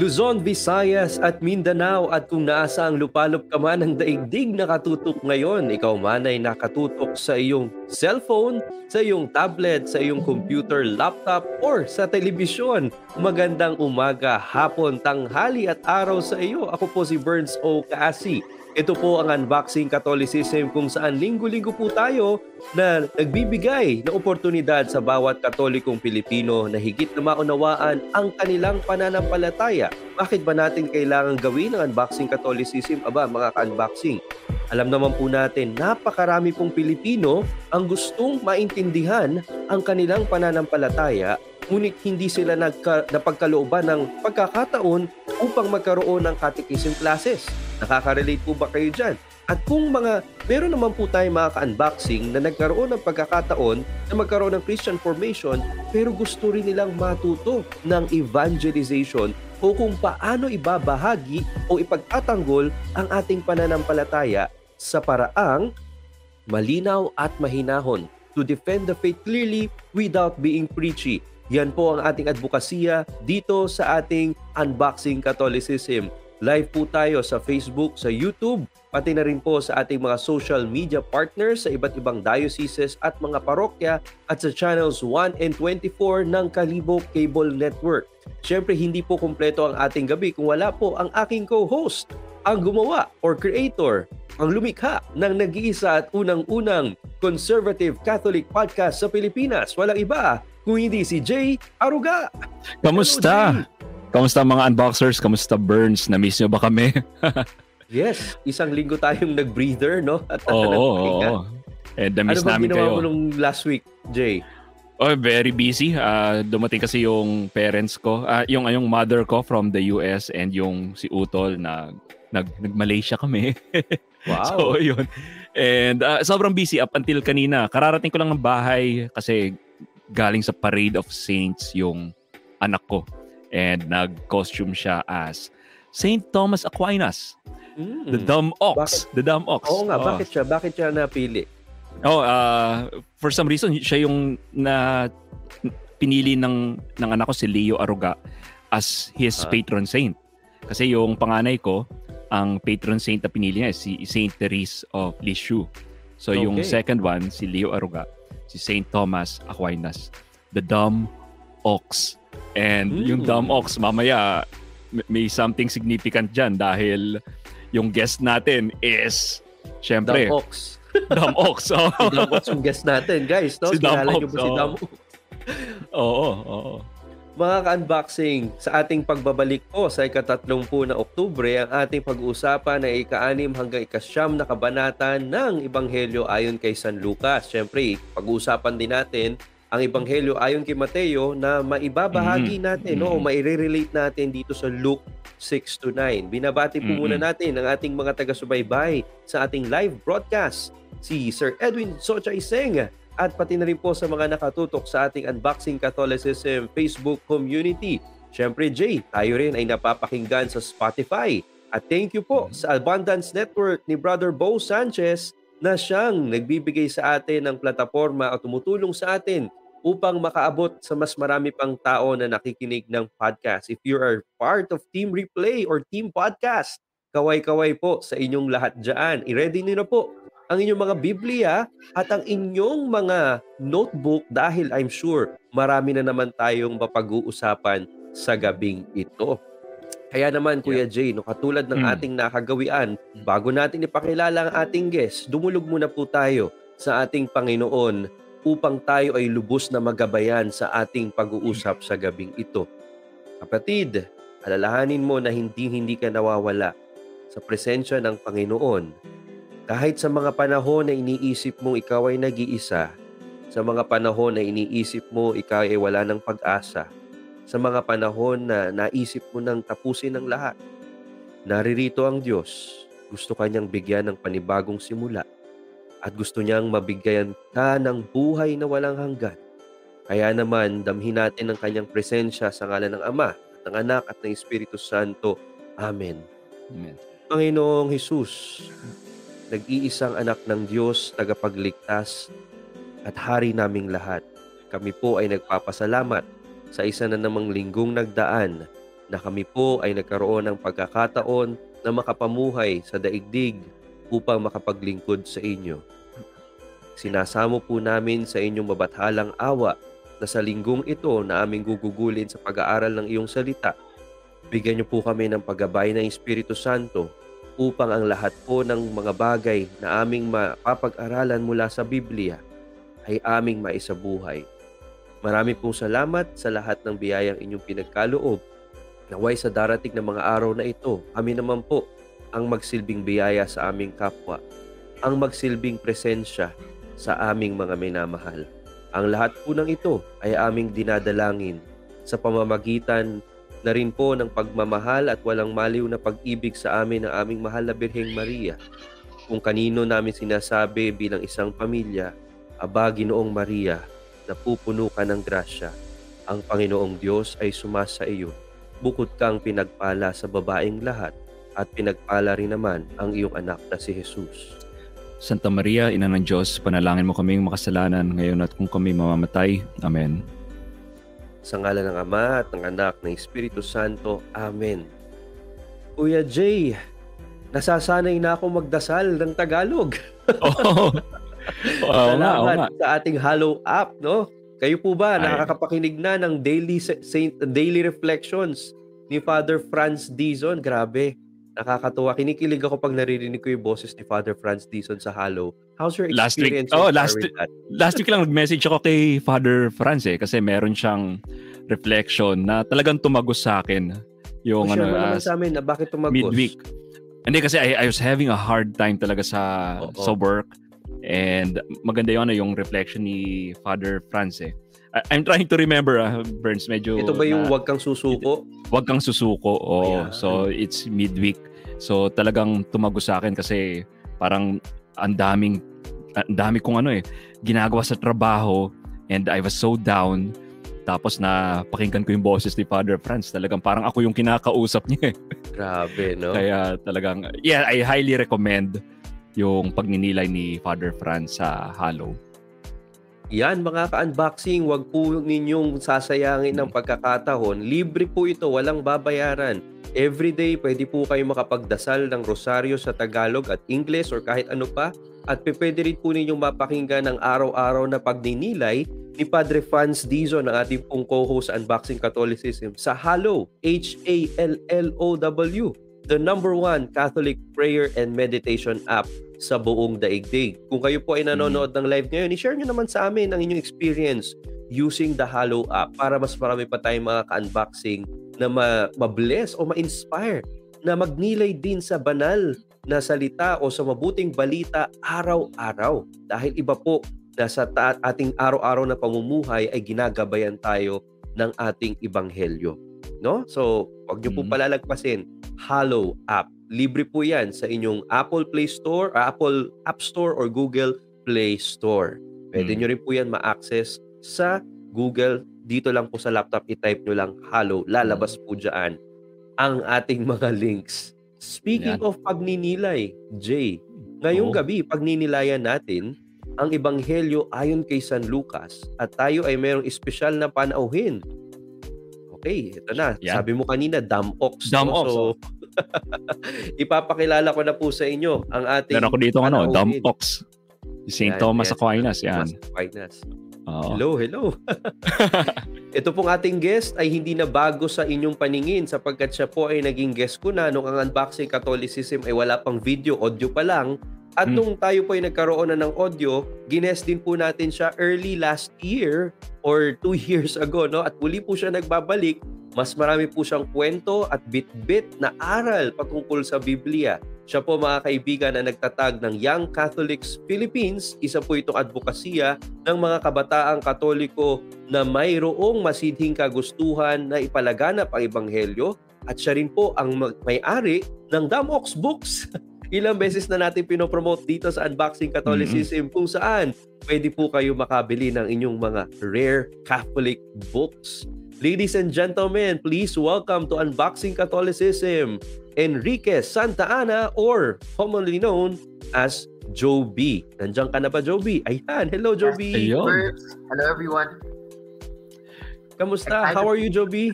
Luzon, Visayas at Mindanao at kung naasa ang lupalop ka man ng daigdig nakatutok ngayon, ikaw man ay nakatutok sa iyong cellphone, sa iyong tablet, sa iyong computer, laptop or sa telebisyon. Magandang umaga, hapon, tanghali at araw sa iyo. Ako po si Burns O. Kaasi ito po ang Unboxing Catholicism kung saan linggo-linggo po tayo na nagbibigay ng oportunidad sa bawat katolikong Pilipino na higit na maunawaan ang kanilang pananampalataya. Bakit ba natin kailangan gawin ang Unboxing Catholicism? Aba, mga ka-unboxing, alam naman po natin, napakarami pong Pilipino ang gustong maintindihan ang kanilang pananampalataya ngunit hindi sila nagka, napagkalooban ng pagkakataon upang magkaroon ng catechism classes. Nakaka-relate po ba kayo dyan? At kung mga, meron naman po tayo mga ka-unboxing na nagkaroon ng pagkakataon na magkaroon ng Christian formation pero gusto rin nilang matuto ng evangelization o kung paano ibabahagi o ipagtatanggol ang ating pananampalataya sa paraang malinaw at mahinahon to defend the faith clearly without being preachy. Yan po ang ating advokasya dito sa ating Unboxing Catholicism. Live po tayo sa Facebook, sa YouTube, pati na rin po sa ating mga social media partners sa iba't ibang dioceses at mga parokya at sa channels 1 and 24 ng Kalibo Cable Network. Siyempre, hindi po kumpleto ang ating gabi kung wala po ang aking co-host, ang gumawa or creator, ang lumikha ng nag-iisa at unang-unang conservative Catholic podcast sa Pilipinas. Walang iba kung hindi si Jay Aruga. Kamusta? Hello, Kamusta mga unboxers? Kamusta Burns? Na-miss nyo ba kami? yes, isang linggo tayong nag-breather, no? At oo, oo, oo. And na-miss ano namin kayo. Ano ba nung last week, Jay? Oh, very busy. Uh, dumating kasi yung parents ko, uh, yung yung mother ko from the US and yung si Utol na nag nag-Malaysia kami. wow. so, yun. And uh, sobrang busy up until kanina. Kararating ko lang ng bahay kasi galing sa Parade of Saints yung anak ko. And nag-costume siya as Saint Thomas Aquinas. Mm. The Dumb Ox. Bakit? The Dumb Ox. Oo nga, oh. bakit siya? Bakit siya napili? Oh, uh, for some reason, siya yung na pinili ng, ng anak ko si Leo Aruga as his? Ah. patron saint. Kasi yung panganay ko, ang patron saint na pinili niya si Saint Therese of Lisieux. So okay. yung second one, si Leo Aruga si St. Thomas Aquinas, the dumb ox. And mm. yung dumb ox, mamaya may something significant dyan dahil yung guest natin is, syempre, dumb ox. dumb ox. Oh. si dumb ox yung guest natin, guys. No? Si dumb ox. Niyo ba si dumb ox? Oo, oo mga ka-unboxing, sa ating pagbabalik po sa ikatatlumpung na Oktubre, ang ating pag-uusapan ay ika-anim hanggang ikasyam na kabanata ng Ebanghelyo ayon kay San Lucas. Siyempre, pag-uusapan din natin ang Ebanghelyo ayon kay Mateo na maibabahagi mm-hmm. natin mm-hmm. no, o maire-relate natin dito sa Luke 6 to 9. Binabati po mm-hmm. muna natin ang ating mga taga-subaybay sa ating live broadcast. Si Sir Edwin Socha Iseng at pati na rin po sa mga nakatutok sa ating Unboxing Catholicism Facebook community. Siyempre, Jay, tayo rin ay napapakinggan sa Spotify. At thank you po sa Abundance Network ni Brother Bo Sanchez na siyang nagbibigay sa atin ng plataforma at tumutulong sa atin upang makaabot sa mas marami pang tao na nakikinig ng podcast. If you are part of Team Replay or Team Podcast, kaway-kaway po sa inyong lahat dyan. I-ready nyo na po ang inyong mga Biblia at ang inyong mga notebook dahil I'm sure marami na naman tayong mapag-uusapan sa gabing ito. Kaya naman Kuya Jay, no, katulad ng hmm. ating nakagawian, bago natin ipakilala ang ating guest, dumulog muna po tayo sa ating Panginoon upang tayo ay lubos na magabayan sa ating pag-uusap sa gabing ito. Kapatid, alalahanin mo na hindi hindi ka nawawala sa presensya ng Panginoon kahit sa mga panahon na iniisip mo ikaw ay nag-iisa, sa mga panahon na iniisip mo ikaw ay wala ng pag-asa, sa mga panahon na naisip mo nang tapusin ang lahat. Naririto ang Diyos. Gusto kanyang bigyan ng panibagong simula at gusto niyang mabigyan ka ng buhay na walang hanggan. Kaya naman, damhin natin ang kanyang presensya sa ngalan ng Ama, at ng Anak at ng Espiritu Santo. Amen. Amen. Panginoong Jesus, nag-iisang anak ng Diyos, tagapagligtas at hari naming lahat. Kami po ay nagpapasalamat sa isa na namang linggong nagdaan na kami po ay nagkaroon ng pagkakataon na makapamuhay sa daigdig upang makapaglingkod sa inyo. Sinasamo po namin sa inyong mabathalang awa na sa linggong ito na aming gugugulin sa pag-aaral ng iyong salita. Bigyan niyo po kami ng paggabay ng Espiritu Santo upang ang lahat po ng mga bagay na aming mapapag-aralan mula sa Biblia ay aming maisabuhay Marami pong salamat sa lahat ng biyayang inyong pinagkaloob. Naway sa darating na mga araw na ito, kami naman po ang magsilbing biyaya sa aming kapwa, ang magsilbing presensya sa aming mga minamahal. Ang lahat po ng ito ay aming dinadalangin sa pamamagitan na rin po ng pagmamahal at walang maliw na pag-ibig sa amin ng aming mahal na Birheng Maria. Kung kanino namin sinasabi bilang isang pamilya, Aba, Ginoong Maria, napupuno ka ng grasya. Ang Panginoong Diyos ay sumasa iyo. Bukod kang pinagpala sa babaeng lahat at pinagpala rin naman ang iyong anak na si Jesus. Santa Maria, Ina ng Diyos, panalangin mo kaming makasalanan ngayon at kung kami mamamatay. Amen. Sa ngalan ng Ama at ng Anak ng Espiritu Santo. Amen. Kuya Jay, nasasanay na ako magdasal ng Tagalog. Oo. Oo nga, oo nga. sa ating Hallow app, no? Kayo po ba Ay. nakakapakinig na ng daily Saint daily reflections ni Father Franz Dizon? Grabe. Nakakatuwa. Kinikilig ako pag naririnig ko yung boses ni Father Franz Dizon sa Hallow. How's your Last week- experience oh, last? Last week lang nag-message ako kay Father Franz eh, kasi meron siyang reflection na talagang tumagos sa akin. Yung Oh, ano, ah, sa amin na bakit tumagos? midweek. Hindi kasi I, I was having a hard time talaga sa Oo. sa work. And maganda yun ano, yung reflection ni Father Franz eh. I- I'm trying to remember, ah, Burns, medyo... Ito ba yung na- wag kang susuko? Huwag kang susuko. Oh, Ayan. so it's midweek. So talagang tumagos sa akin kasi parang ang daming ang dami kong ano eh ginagawa sa trabaho and I was so down. Tapos na pakinggan ko yung boses ni Father Franz. Talagang parang ako yung kinakausap niya eh. Grabe, no? Kaya talagang yeah, I highly recommend yung pagninilay ni Father Franz sa Hallow. Yan mga ka-unboxing, wag po ninyong sasayangin ng pagkakataon. Libre po ito, walang babayaran. Everyday, pwede po kayo makapagdasal ng rosaryo sa Tagalog at English or kahit ano pa. At pwede rin po ninyong mapakinggan ng araw-araw na pagninilay ni Padre Franz Dizon, ang ating pong co-host sa Unboxing Catholicism sa Hallow, H-A-L-L-O-W, the number one Catholic prayer and meditation app sa buong daigdig. Kung kayo po ay nanonood ng live ngayon, i-share nyo naman sa amin ang inyong experience using the Hallow app para mas marami pa tayong mga ka-unboxing na ma- ma-bless o ma-inspire na magnilay din sa banal na salita o sa mabuting balita araw-araw. Dahil iba po na sa ta- ating araw-araw na pamumuhay ay ginagabayan tayo ng ating ibanghelyo. No? So, wag niyo po Mhm. palalagpasin. Hallow app. Libre po 'yan sa inyong Apple Play Store, or Apple App Store or Google Play Store. Pwede Mm. nyo rin po 'yan ma-access sa Google. Dito lang po sa laptop, i-type nyo lang Hallow. Lalabas po diyan ang ating mga links. Speaking Yan. of pagninilay, Jay, ngayong Oo. gabi, pagninilayan natin ang Ebanghelyo ayon kay San Lucas at tayo ay mayroong espesyal na panauhin. Okay, ito na. Yan. Sabi mo kanina, Damox. Dumb no? ox, So, ipapakilala ko na po sa inyo ang ating Meron ako dito ano. Dumpox. St. Thomas yes. Aquinas, yan. Thomas Aquinas. Oo. Hello, hello. Ito pong ating guest ay hindi na bago sa inyong paningin sapagkat siya po ay naging guest ko na nung ang Unboxing Catholicism ay wala pang video, audio pa lang. At Hmm. nung tayo po ay nagkaroon na ng audio, gines din po natin siya early last year or two years ago. No? At muli po siya nagbabalik. Mas marami po siyang kwento at bit-bit na aral patungkol sa Biblia. Siya po mga kaibigan na nagtatag ng Young Catholics Philippines. Isa po itong advokasya ng mga kabataang katoliko na mayroong masidhing kagustuhan na ipalaganap ang ebanghelyo at siya rin po ang may-ari ng Damox Books. Ilang beses na natin pinopromote dito sa Unboxing Catholicism mm-hmm. kung saan pwede po kayo makabili ng inyong mga rare Catholic books. Ladies and gentlemen, please welcome to Unboxing Catholicism, Enrique Santa Ana or commonly known as Joe B. Nandiyan ka na ba, Joe B? Ayan, hello, Joe B. Ayun. Hello, everyone. Kamusta? How are you, Joe B?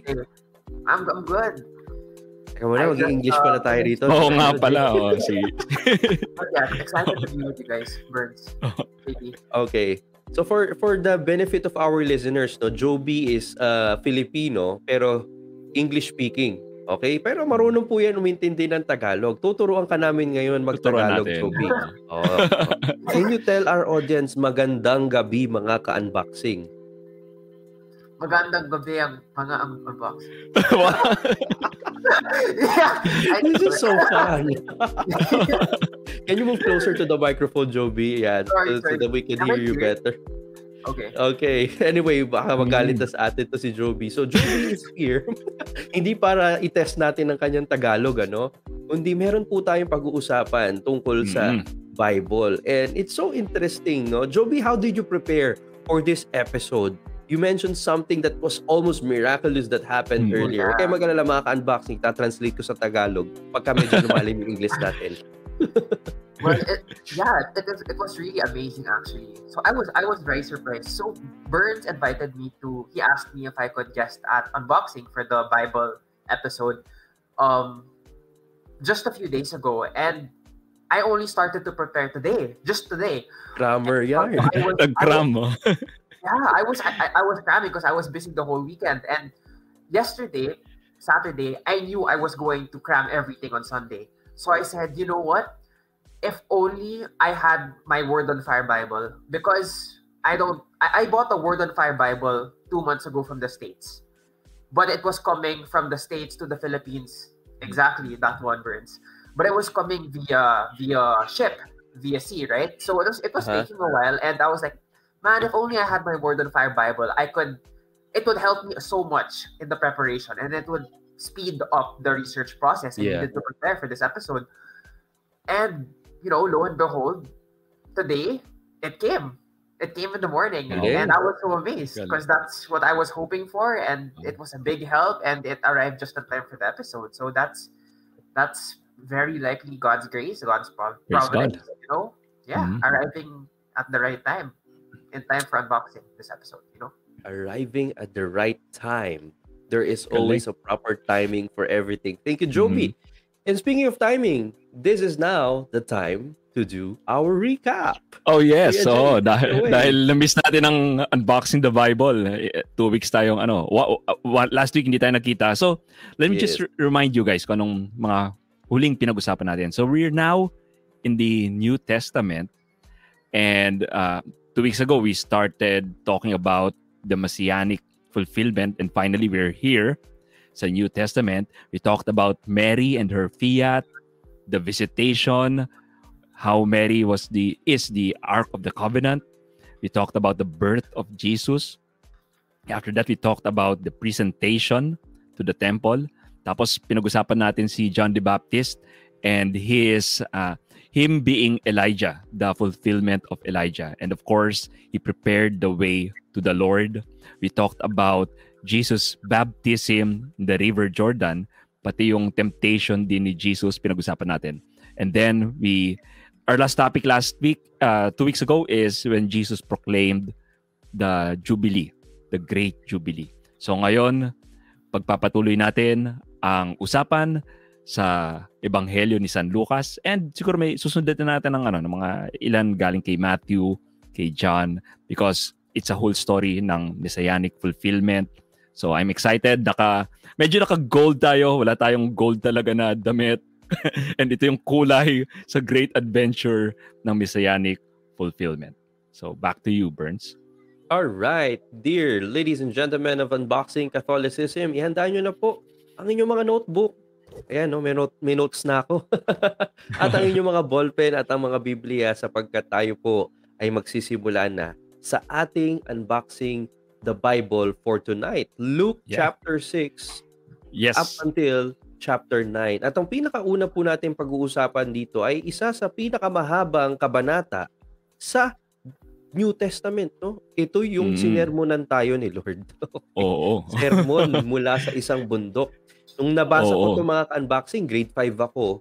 I'm, I'm good. Teka muna, mag-English pala tayo uh, dito. Oo nga pala. Oh, sige. yeah, excited to be with you guys, Burns. Okay. So for for the benefit of our listeners, no, Joby is uh, Filipino pero English speaking. Okay? Pero marunong po yan umintindi ng Tagalog. Tuturuan ka namin ngayon mag-Tagalog, Joby. Oh, oh. Can you tell our audience magandang gabi mga ka-unboxing? Magandang gabi ang mga unboxing. yeah, This is so fun. Can you move closer to the microphone, Joby? Yeah, sorry, so, sorry. so that we can hear you better. Okay. Okay. Anyway, baka magalit na sa atin to si Joby. So, Joby is here. Hindi para i-test natin ang kanyang Tagalog, ano? Kundi meron po tayong pag-uusapan tungkol sa mm-hmm. Bible. And it's so interesting, no? Joby, how did you prepare for this episode? You mentioned something that was almost miraculous that happened mm-hmm. earlier. Kaya mag-alala mga ka-unboxing, ta-translate ko sa Tagalog pagka medyo lumalim yung English natin. well, it, yeah, it, it, it was really amazing actually. So I was I was very surprised. So Burns invited me to. He asked me if I could guest at unboxing for the Bible episode, um, just a few days ago, and I only started to prepare today, just today. Grammar, yeah. Grammar. Yeah, I was I, I was cramming because I was busy the whole weekend, and yesterday, Saturday, I knew I was going to cram everything on Sunday. So I said, you know what? If only I had my Word on Fire Bible because I don't. I, I bought a Word on Fire Bible two months ago from the states, but it was coming from the states to the Philippines. Exactly that one burns, but it was coming via via ship via sea, right? So it was it was uh-huh. taking a while, and I was like, man, if only I had my Word on Fire Bible, I could. It would help me so much in the preparation, and it would speed up the research process I yeah. needed to prepare for this episode. And you know, lo and behold, today it came. It came in the morning, and I was so amazed because that's what I was hoping for, and it was a big help, and it arrived just in time for the episode. So that's that's very likely God's grace, God's providence. God. You know, yeah, mm-hmm. arriving at the right time, in time for unboxing this episode. You know, arriving at the right time there is always a proper timing for everything. Thank you, Joby. Mm-hmm. And speaking of timing, this is now the time to do our recap. Oh yes, so oh, dahil dahil na-miss natin ang unboxing the Bible. Eh, two weeks tayong ano, wa, wa, last week hindi tayo nakita. So, let me yes. just remind you guys kung anong mga huling pinag-usapan natin. So, we're now in the New Testament and uh, two weeks ago we started talking about the messianic fulfillment. And finally, we're here sa New Testament. We talked about Mary and her fiat, the visitation, how Mary was the is the Ark of the Covenant. We talked about the birth of Jesus. After that, we talked about the presentation to the temple. Tapos pinag-usapan natin si John the Baptist and his uh, him being Elijah, the fulfillment of Elijah. And of course, he prepared the way to the Lord. We talked about Jesus' baptism in the River Jordan, pati yung temptation din ni Jesus, pinag-usapan natin. And then we, our last topic last week, uh, two weeks ago, is when Jesus proclaimed the Jubilee, the Great Jubilee. So ngayon, pagpapatuloy natin ang usapan sa Ebanghelyo ni San Lucas and siguro may susunod na natin ng ano ng mga ilan galing kay Matthew, kay John because it's a whole story ng messianic fulfillment. So I'm excited. Naka medyo naka-gold tayo. Wala tayong gold talaga na damit. and ito yung kulay sa great adventure ng messianic fulfillment. So back to you, Burns. All right, dear ladies and gentlemen of Unboxing Catholicism, ihanda nyo na po ang inyong mga notebook Ayan, no, may, note, may notes na ako. at ang inyong mga ballpen at ang mga Biblia sapagkat tayo po ay magsisimula na sa ating unboxing the Bible for tonight. Luke Yeah. chapter 6 Yes. up until chapter 9. At ang pinakauna po natin pag-uusapan dito ay isa sa pinakamahabang kabanata sa New Testament, no? Ito yung Mm. sinermonan tayo ni Lord. Oo. Sermon mula sa isang bundok. Nung nabasa ko Oo. itong mga unboxing, grade 5 ako,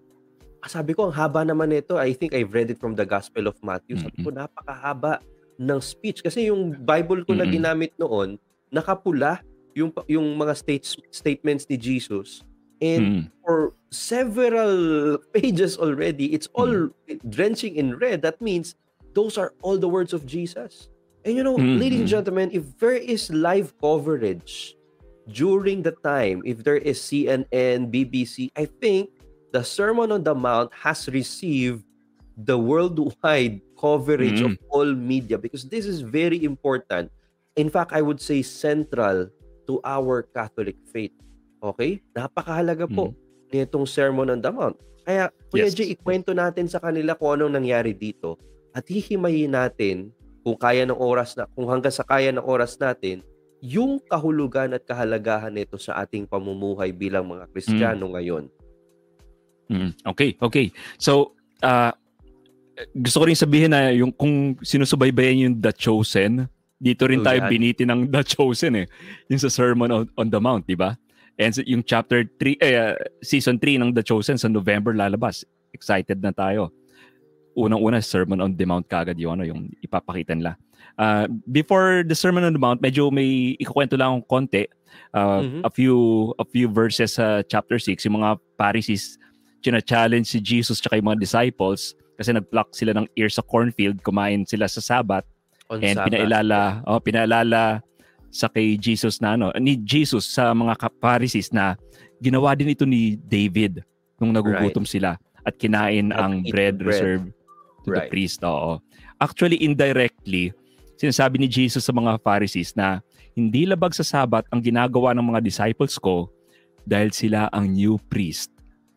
ah, sabi ko, ang haba naman nito. I think I've read it from the Gospel of Matthew. Sabi ko, napakahaba ng speech. Kasi yung Bible ko na Mm-mm. ginamit noon, nakapula yung, yung mga states, statements ni Jesus. And Mm. for several pages already, it's all drenching in red. That means those are all the words of Jesus. And you know, Mhm. ladies and gentlemen, if there is live coverage during the time, if there is CNN, BBC, I think the Sermon on the Mount has received the worldwide coverage of all media because this is very important. In fact, I would say central to our Catholic faith. Okay? Napakahalaga po nitong Sermon on the Mount. Kaya, Kuya Yes. Jay, ikwento natin sa kanila kung anong nangyari dito at hihimayin natin kung kaya ng oras na kung hanggang sa kaya ng oras natin yung kahulugan at kahalagahan nito sa ating pamumuhay bilang mga Kristiyano ngayon. Mm, Okay, okay. So, uh, gusto ko rin sabihin na yung kung sinusubaybayan yung The Chosen, dito rin Oh, tayo yan. biniti ng The Chosen eh. Yung sa Sermon on, on the Mount, di ba? And yung chapter 3, eh, uh, season 3 ng The Chosen sa November lalabas. Excited na tayo. Unang-una, Sermon on the Mount kagad yung, ano, yung ipapakita nila. Uh, before the Sermon on the Mount, medyo may ikukwento lang akong konti. Uh, Mhm. A few a few verses sa chapter 6, yung mga Pharisees china-challenge si Jesus tsaka yung mga disciples kasi nag-pluck sila ng ear sa cornfield, kumain sila sa Sabbath On and Sabbath. pinaalala, oh, pinaalala sa kay Jesus na ano, ni Jesus sa mga Pharisees na ginawa din ito ni David nung nagugutom sila at kinain At ang bread, the bread. reserved to the Right. priest. Oo. Actually, indirectly, sinasabi ni Jesus sa mga Pharisees na hindi labag sa Sabat ang ginagawa ng mga disciples ko dahil sila ang new priest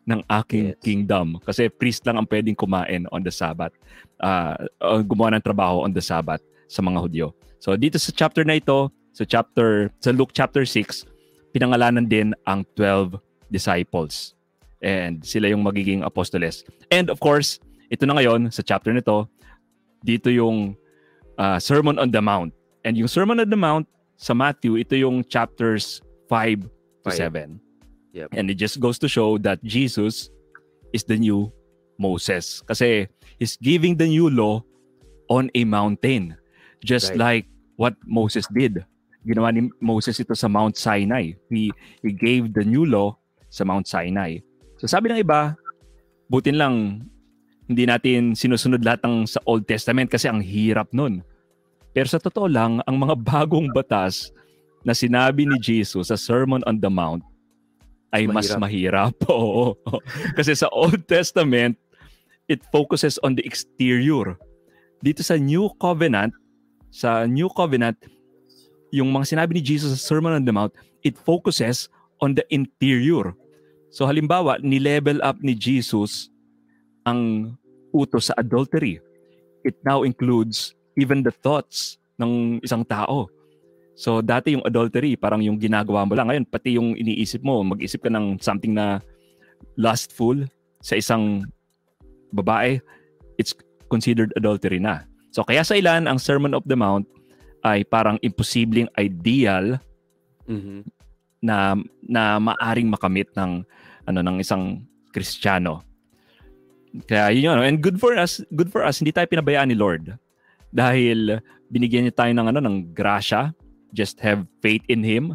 ng aking Yes. kingdom. Kasi priest lang ang pwedeng kumain on the Sabbath. Uh, gumawa ng trabaho on the Sabbath sa mga Hudyo. So dito sa chapter na ito, sa chapter sa Luke chapter 6, pinangalanan din ang 12 disciples. And sila yung magiging apostoles. And of course, ito na ngayon sa chapter nito, dito yung uh, Sermon on the Mount. And yung Sermon on the Mount sa Matthew, ito yung chapters 5 to Five. 7. Yep. And it just goes to show that Jesus is the new Moses. Kasi he's giving the new law on a mountain. Just Right. like what Moses did. Ginawa ni Moses ito sa Mount Sinai. He, he gave the new law sa Mount Sinai. So sabi ng iba, butin lang hindi natin sinusunod lahat ng sa Old Testament kasi ang hirap nun. Pero sa totoo lang, ang mga bagong batas na sinabi ni Jesus sa Sermon on the Mount ay mas mahirap. Oo. Kasi sa Old Testament, it focuses on the exterior. Dito sa New Covenant, sa New Covenant, yung mga sinabi ni Jesus sa Sermon on the Mount, it focuses on the interior. So halimbawa, ni-level up ni Jesus ang utos sa adultery. It now includes even the thoughts ng isang tao. So dati yung adultery, parang yung ginagawa mo lang. Ngayon, pati yung iniisip mo, mag-isip ka ng something na lustful sa isang babae, it's considered adultery na. So kaya sa ilan, ang Sermon of the Mount ay parang imposibleng ideal Mhm. na na maaring makamit ng ano ng isang Kristiyano. Kaya yun yun. And good for us, good for us, hindi tayo pinabayaan ni Lord. Dahil binigyan niya tayo ng ano ng grasya. Just have faith in him.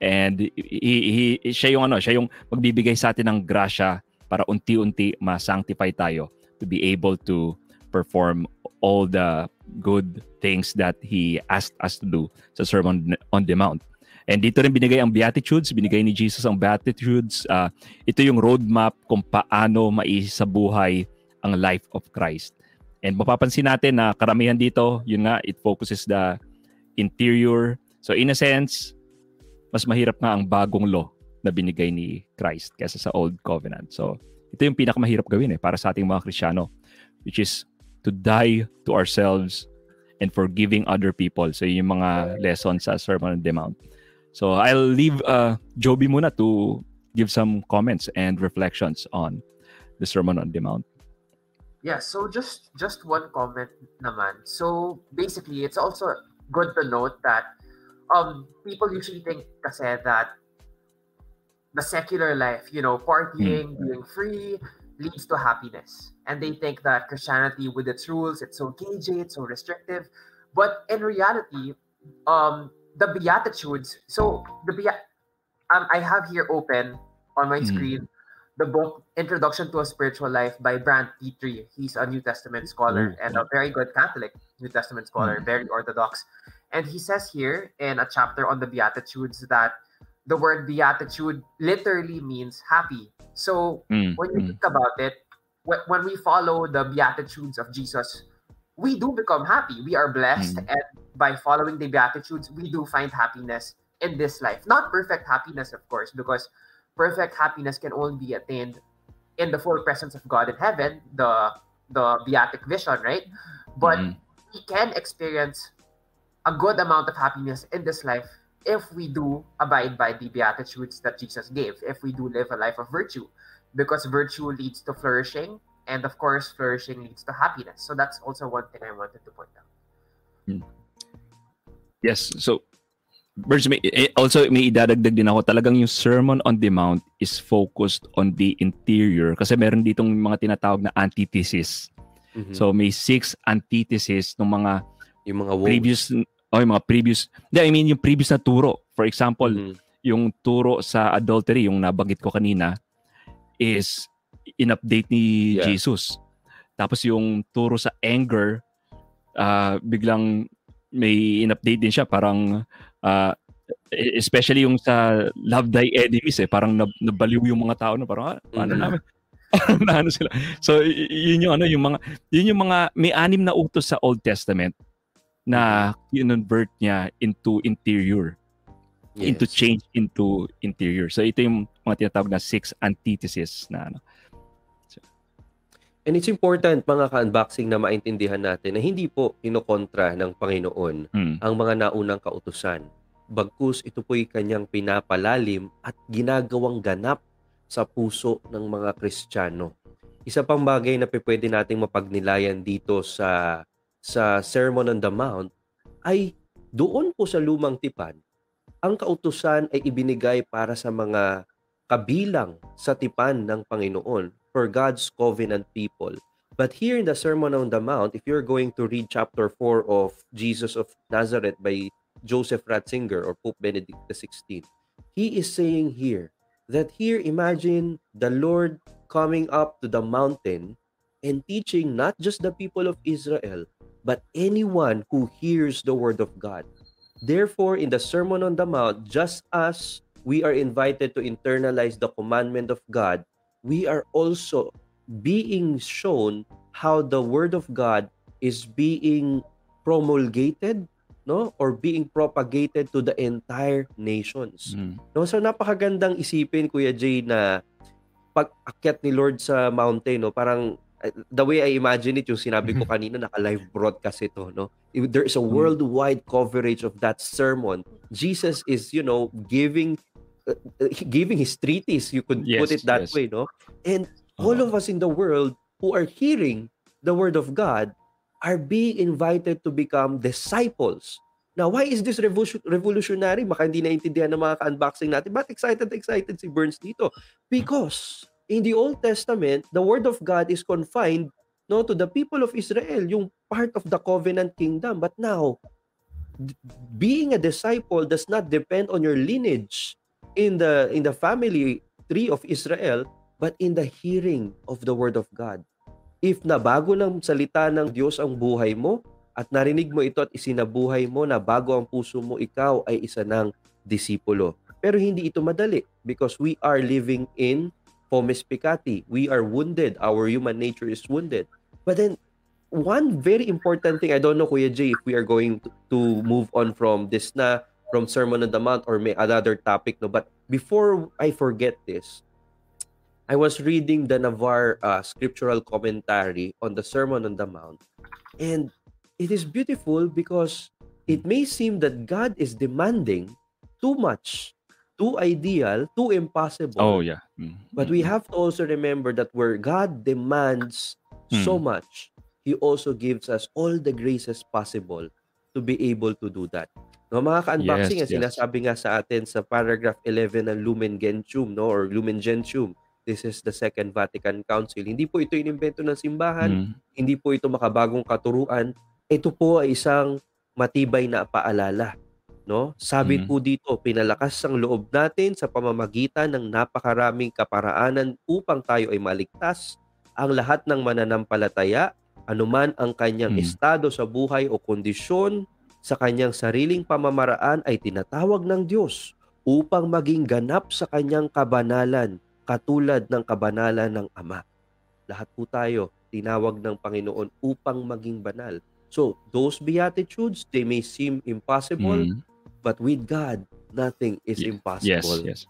And he, he, siya yung ano, siya yung magbibigay sa atin ng grasya para unti-unti ma-sanctify tayo to be able to perform all the good things that he asked us to do sa Sermon on the Mount. And dito rin binigay ang Beatitudes, binigay ni Jesus ang Beatitudes. Ah, ito yung roadmap kung paano maisabuhay ang life of Christ. And mapapansin natin na karamihan dito, yun nga, it focuses the interior. So in a sense, mas mahirap nga ang bagong law na binigay ni Christ kaysa sa Old Covenant. So, ito yung pinakamahirap gawin eh para sa ating mga Kristiyano, which is to die to ourselves and forgiving other people. So, yun yung mga lessons sa Sermon on the Mount. So, I'll leave uh, Joby muna to give some comments and reflections on the Sermon on the Mount. Yeah, so just just one comment naman. So basically, it's also good to note that um people usually think kasi that the secular life, you know, partying, mm. being free leads to happiness. And they think that Christianity with its rules, it's so cagey, it's so restrictive. But in reality, um the Beatitudes, so the Beat um, I have here open on my mm. screen the book Introduction to a Spiritual Life by Brant Petrie. He's a New Testament scholar mm. and a very good Catholic New Testament scholar, mm. very orthodox. And he says here in a chapter on the Beatitudes that the word beatitude literally means happy. So mm. when you mm. think about it, when we follow the Beatitudes of Jesus, we do become happy. We are blessed. Mm. And by following the Beatitudes, we do find happiness in this life. Not perfect happiness, of course, because perfect happiness can only be attained in the full presence of God in heaven, the the beatic vision, right? But mm-hmm. we can experience a good amount of happiness in this life if we do abide by the beatitudes that Jesus gave, if we do live a life of virtue, because virtue leads to flourishing, and of course, flourishing leads to happiness. So that's also one thing I wanted to point out. Hmm. Yes. So Birds, may, eh, also may idadagdag din ako, talagang yung Sermon on the Mount is focused on the interior kasi meron ditong mga tinatawag na antithesis. Mm-hmm. So may six antithesis ng mga yung mga woes. previous oh, yung mga previous yeah, I mean yung previous na turo. For example, mm-hmm. yung turo sa adultery, yung nabanggit ko kanina is in-update ni yeah. Jesus. Tapos yung turo sa anger, uh, biglang may in-update din siya parang uh, especially yung sa Love Thy Enemies eh, parang nabaliw yung mga tao na parang, ah, paano mm-hmm. namin? na ano sila. So, yun yung ano, yung mga, yun yung mga, may anim na utos sa Old Testament na kinonvert niya into interior. Yes. Into change into interior. So, ito yung mga tinatawag na six antithesis na ano. And it's important mga ka-unboxing na maintindihan natin na hindi po inokontra ng Panginoon hmm. ang mga naunang kautusan bagkus ito po'y kanyang pinapalalim at ginagawang ganap sa puso ng mga Kristiyano. Isa pang bagay na pwede nating mapagnilayan dito sa sa Sermon on the Mount ay doon po sa lumang tipan, ang kautusan ay ibinigay para sa mga kabilang sa tipan ng Panginoon for God's covenant people. But here in the Sermon on the Mount, if you're going to read chapter 4 of Jesus of Nazareth by Joseph Ratzinger or Pope Benedict XVI. He is saying here that here imagine the Lord coming up to the mountain and teaching not just the people of Israel, but anyone who hears the word of God. Therefore, in the Sermon on the Mount, just as we are invited to internalize the commandment of God, we are also being shown how the word of God is being promulgated no or being propagated to the entire nations mm. no so napakagandang isipin Kuya Jay na pag akyat ni Lord sa mountain no parang eh, the way I imagine it yung sinabi ko kanina naka live broadcast ito no there is a mm. worldwide coverage of that sermon Jesus is you know giving uh, giving his treatise you could yes, put it that yes. way no and all uh-huh. of us in the world who are hearing the word of God are being invited to become disciples. Now, why is this revolutionary? Baka hindi naintindihan ng mga ka-unboxing natin. But excited, excited si Burns dito? Because in the Old Testament, the Word of God is confined no, to the people of Israel, yung part of the covenant kingdom. But now, being a disciple does not depend on your lineage in the in the family tree of Israel, but in the hearing of the Word of God. If nabago ng salita ng Diyos ang buhay mo at narinig mo ito at isinabuhay mo na bago ang puso mo, ikaw ay isa ng disipulo. Pero hindi ito madali because we are living in pomes peccati. We are wounded. Our human nature is wounded. But then, one very important thing, I don't know, Kuya Jay, if we are going to move on from this na, from Sermon on the Mount or may another topic, no? But before I forget this, I was reading the Navarre uh, scriptural commentary on the Sermon on the Mount, and it is beautiful because it may seem that God is demanding too much, too ideal, too impossible. Oh yeah. Mm. But we have to also remember that where God demands so Mm. much, He also gives us all the graces possible to be able to do that. No, mga ka-unboxing, Yes, yes. sinasabi nga sa atin sa paragraph 11 ng Lumen Gentium, no, or Lumen Gentium, this is the Second Vatican Council. Hindi po ito inimbento ng simbahan, Mm. hindi po ito makabagong katuruan. Ito po ay isang matibay na paalala. No? Sabi Mhm. po dito, pinalakas ang loob natin sa pamamagitan ng napakaraming kaparaanan upang tayo ay maligtas. Ang lahat ng mananampalataya, anuman ang kanyang Mhm. estado sa buhay o kondisyon, sa kanyang sariling pamamaraan ay tinatawag ng Diyos upang maging ganap sa kanyang kabanalan katulad ng kabanalan ng Ama. Lahat po tayo tinawag ng Panginoon upang maging banal. So, those beatitudes, they may seem impossible, Mm. but with God, nothing is Ye- Yes, impossible. yes.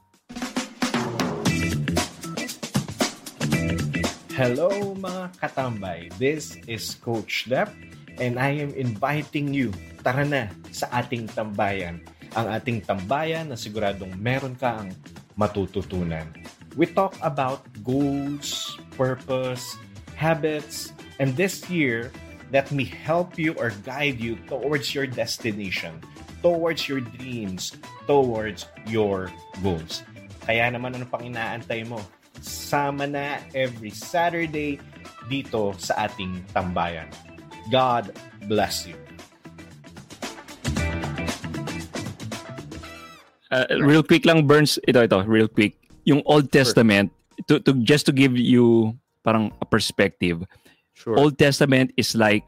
Hello mga katambay, this is Coach Dep and I am inviting you, tara na sa ating tambayan. Ang ating tambayan na siguradong meron ka ang matututunan. We talk about goals, purpose, habits, and this year, let me help you or guide you towards your destination, towards your dreams, towards your goals. Kaya naman ano pang inaantay mo? Sama na every Saturday dito sa ating tambayan. God bless you. Uh, real quick lang Burns, ito ito, real quick. Yung Old Testament to, to just to give you parang a perspective. Sure. Old Testament is like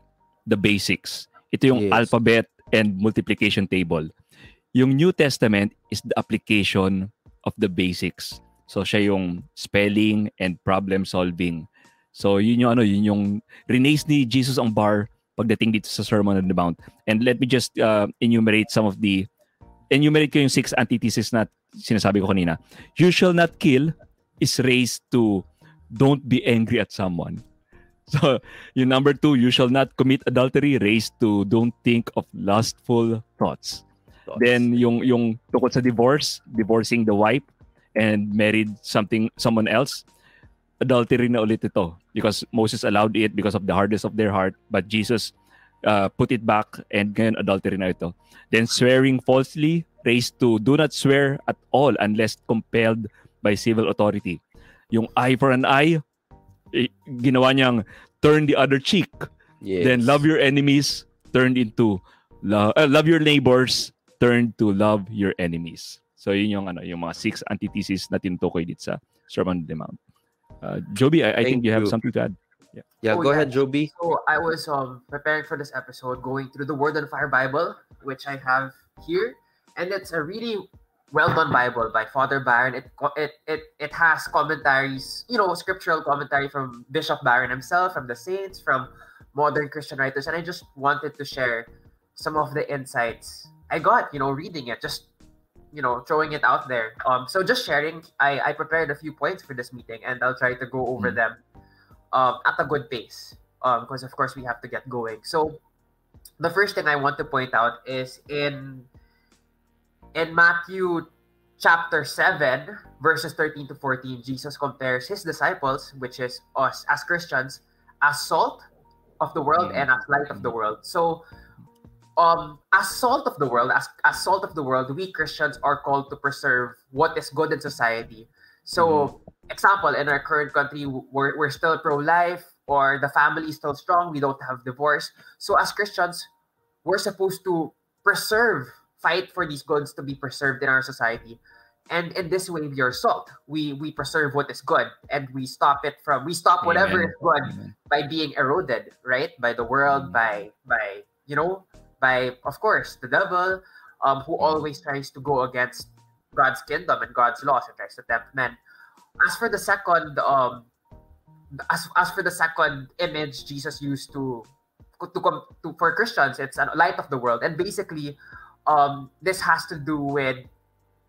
the basics. Ito yung Yes. alphabet and multiplication table. Yung New Testament is the application of the basics. So siya yung spelling and problem solving. So yun yung ano, yun yung rinace ni Jesus ang bar pagdating dito sa Sermon on the Mount. And let me just uh, enumerate some of the enumerate ko yung six antithesis na sinasabi ko kanina. You shall not kill is raised to don't be angry at someone. So, yung number two, you shall not commit adultery, raised to don't think of lustful thoughts. Thoughts. Then yung yung tungkol sa divorce, divorcing the wife and married something someone else, adultery na ulit ito because Moses allowed it because of the hardness of their heart, but Jesus uh, put it back and ngayon adultery na ito. Then swearing falsely raised to do not swear at all unless compelled by civil authority. Yung eye for an eye, eh, ginawa niyang turn the other cheek. Yes. Then love your enemies turned into love, uh, love your neighbors turned to love your enemies. So yun yung ano, yung mga six antitheses na tinutukoy dito sa Sermon on the Mount. Uh, Joby, I, I think Thank you have you. something to add. Yeah, Oh, go yeah. ahead, Joby. So I was um preparing for this episode, going through the Word on Fire Bible, which I have here, and it's a really well done Bible by Father Byron. It it it it has commentaries, you know, scriptural commentary from Bishop Byron himself, from the saints, from modern Christian writers, and I just wanted to share some of the insights I got, you know, reading it, just you know, throwing it out there. Um, so just sharing. I I prepared a few points for this meeting, and I'll try to go over Mm. them um, at a good pace um, because of course we have to get going. So the first thing I want to point out is in in Matthew chapter 7 verses 13 to 14 Jesus compares his disciples which is us as Christians as salt of the world Yeah. and as light of the world. So um as salt of the world as as salt of the world we Christians are called to preserve what is good in society. So example in our current country we're, we're still pro-life or the family is still strong we don't have divorce so as christians we're supposed to preserve fight for these goods to be preserved in our society and in this way we are salt we we preserve what is good and we stop it from we stop whatever Amen. is good Amen. by being eroded right by the world Mm. by by you know by of course the devil um who Mm. always tries to go against god's kingdom and god's laws and tries to tempt men as for the second um as, as for the second image jesus used to to come to for christians it's a light of the world and basically um this has to do with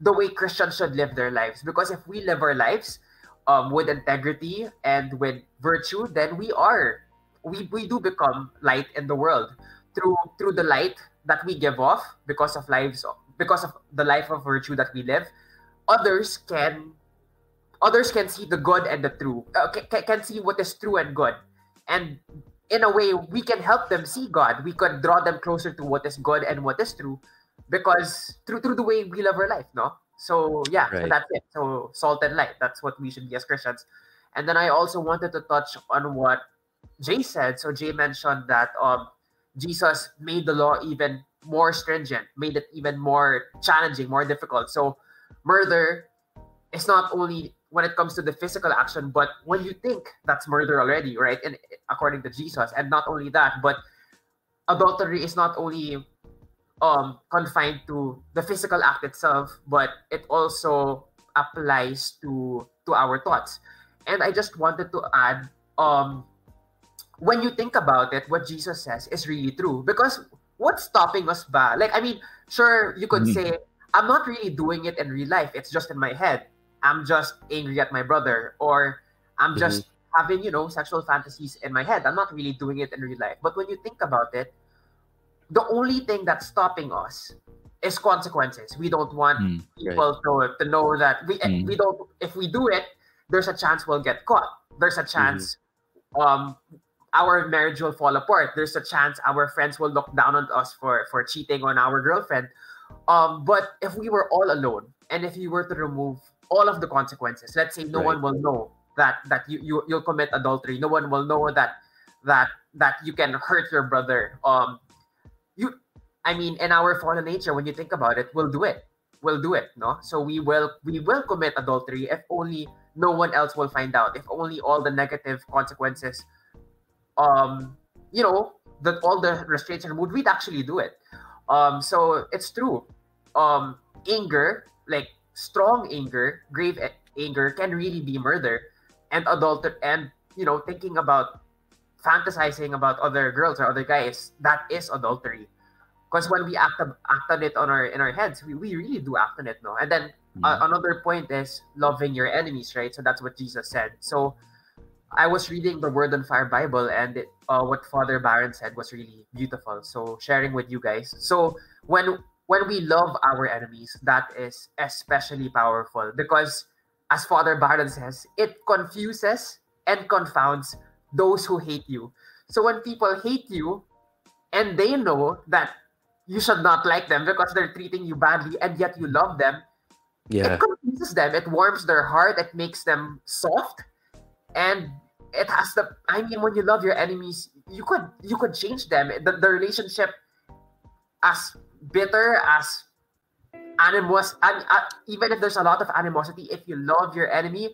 the way Christians should live their lives. Because if we live our lives um, with integrity and with virtue, then we are we, we do become light in the world through through the light that we give off because of lives because of the life of virtue that we live. Others can others can see the good and the true uh, can, can see what is true and good. And in a way we can help them see god. We could draw them closer to what is good and what is true because through through the way we live our life no? So yeah Right. so that's it. So salt and light that's what we should be as christians. And then i also wanted to touch on what jay said. So jay mentioned that um jesus made the law even more stringent made it even more challenging more difficult so murder is not only when it comes to the physical action, but when you think that's murder already, right? And according to Jesus, and not only that, but adultery is not only um confined to the physical act itself, but it also applies to to our thoughts. And I just wanted to add, um, when you think about it, what Jesus says is really true. Because what's stopping us ba? Like, I mean, sure, you could Mhm. say, I'm not really doing it in real life. It's just in my head. I'm just angry at my brother, or I'm just having, you know, sexual fantasies in my head. I'm not really doing it in real life. But when you think about it, the only thing that's stopping us is consequences. We don't want Mm. people to, to know that we Mm. we don't if we do it, there's a chance we'll get caught. There's a chance um our marriage will fall apart. There's a chance our friends will look down on us for for cheating on our girlfriend. Um, but if we were all alone and if you were to remove all of the consequences, let's say no Right. one will know that that you, you you'll commit adultery. No one will know that that that you can hurt your brother. Um, you, I mean, in our fallen nature, when you think about it, we'll do it. We'll do it. No, so we will we will commit adultery if only no one else will find out. If only all the negative consequences, um, you know, that all the restraints are removed, we'd actually do it. Um, so it's true. Um, anger, like strong anger, grave anger, can really be murder, and adulter, and you know, thinking about fantasizing about other girls or other guys, that is adultery. Because when we act, act on it on our in our heads, we, we really do act on it, no. And then uh, another point is loving your enemies, right? So that's what Jesus said. So I was reading the Word on Fire Bible, and it, uh, what Father Barron said was really beautiful. So sharing with you guys. So when when we love our enemies, that is especially powerful because, as Father Barron says, it confuses and confounds those who hate you. So when people hate you, and they know that you should not like them because they're treating you badly, and yet you love them, Yeah. it confuses them. It warms their heart. It makes them soft, and it has the. I mean, when you love your enemies, you could you could change them. The, the relationship, as bitter as animos, and uh, even if there's a lot of animosity, if you love your enemy,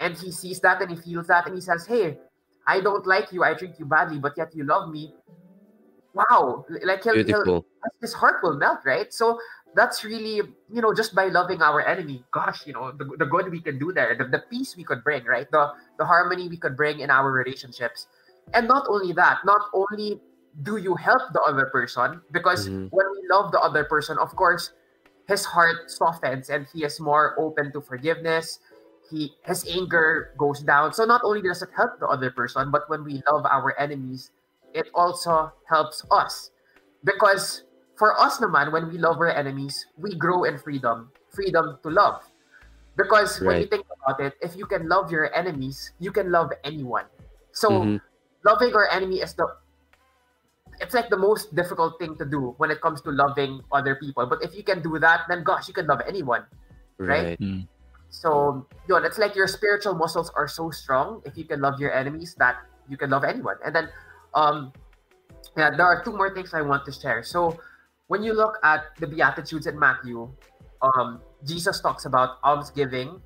and he sees that and he feels that and he says, "Hey, I don't like you. I treat you badly, but yet you love me." Wow, like he'll, he'll his heart will melt, right? So that's really, you know, just by loving our enemy, gosh, you know, the, the good we can do there, the, the peace we could bring, right? The the harmony we could bring in our relationships. And not only that, not only do you help the other person, because Mhm. when we love the other person, of course, his heart softens and he is more open to forgiveness. He his anger goes down. So not only does it help the other person, but when we love our enemies, it also helps us. Because for us naman, when we love our enemies, we grow in freedom. Freedom to love. Because when you think about it, if you can love your enemies, you can love anyone. So Mhm. loving our enemy is the it's like the most difficult thing to do when it comes to loving other people. But if you can do that, then gosh, you can love anyone. right? Right. Mm. So, yun, it's like your spiritual muscles are so strong if you can love your enemies that you can love anyone. And then, um, yeah, there are two more things I want to share. So, when you look at the Beatitudes in Matthew, um, Jesus talks about almsgiving,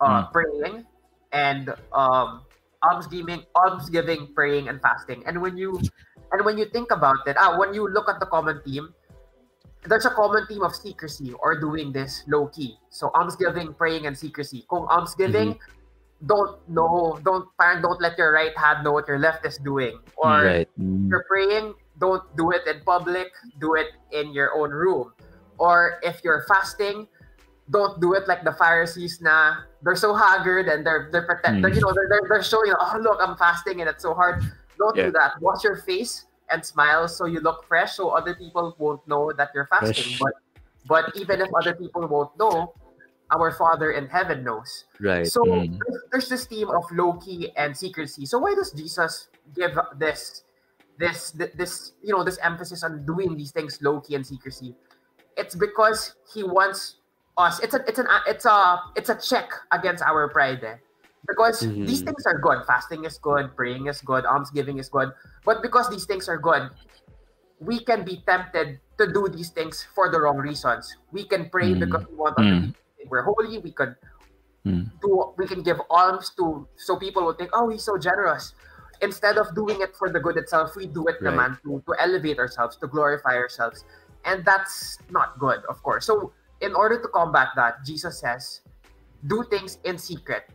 uh, praying, and um, almsgiving, almsgiving, praying, and fasting. And when you and when you think about it, ah, when you look at the common theme, there's a common theme of secrecy or doing this low key. So almsgiving, praying, and secrecy. Kung almsgiving, don't know, don't parang don't let your right hand know what your left is doing. Or Right. Mm. you're praying, don't do it in public, do it in your own room. Or if you're fasting, don't do it like the Pharisees na they're so haggard and they're they're pretend Mm. you know they're, they're they're showing oh look I'm fasting and it's so hard. Don't Yeah. do that. Wash your face and smile so you look fresh so other people won't know that you're fasting. Fresh. But but even if other people won't know, our Father in heaven knows. Right. So Mm. there's, there's this theme of low key and secrecy. So why does Jesus give this this this you know this emphasis on doing these things low key and secrecy? It's because he wants us. It's a it's an it's a it's a check against our pride. eh. Because Mhm. these things are good. Fasting is good. Praying is good. Almsgiving is good. But because these things are good, we can be tempted to do these things for the wrong reasons. We can pray Mm. because we want Mm. people to think we're holy. We could Mm. do we can give alms to so people will think, oh, he's so generous. Instead of doing it for the good itself, we do it Right. naman to, to elevate ourselves, to glorify ourselves. And that's not good, of course. So in order to combat that, Jesus says, do things in secret.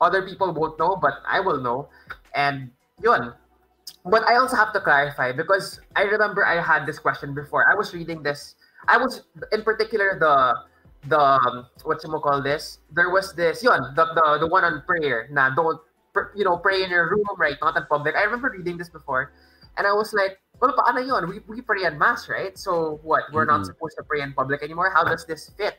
Other people won't know, but I will know. And yun. But I also have to clarify because I remember I had this question before. I was reading this. I was in particular the the um, what you call this? There was this yun, the, the the one on prayer. Na don't you know pray in your room, right? Not in public. I remember reading this before, and I was like, well, paano yun? We we pray in mass, right? So what? We're not Mhm. supposed to pray in public anymore. How does this fit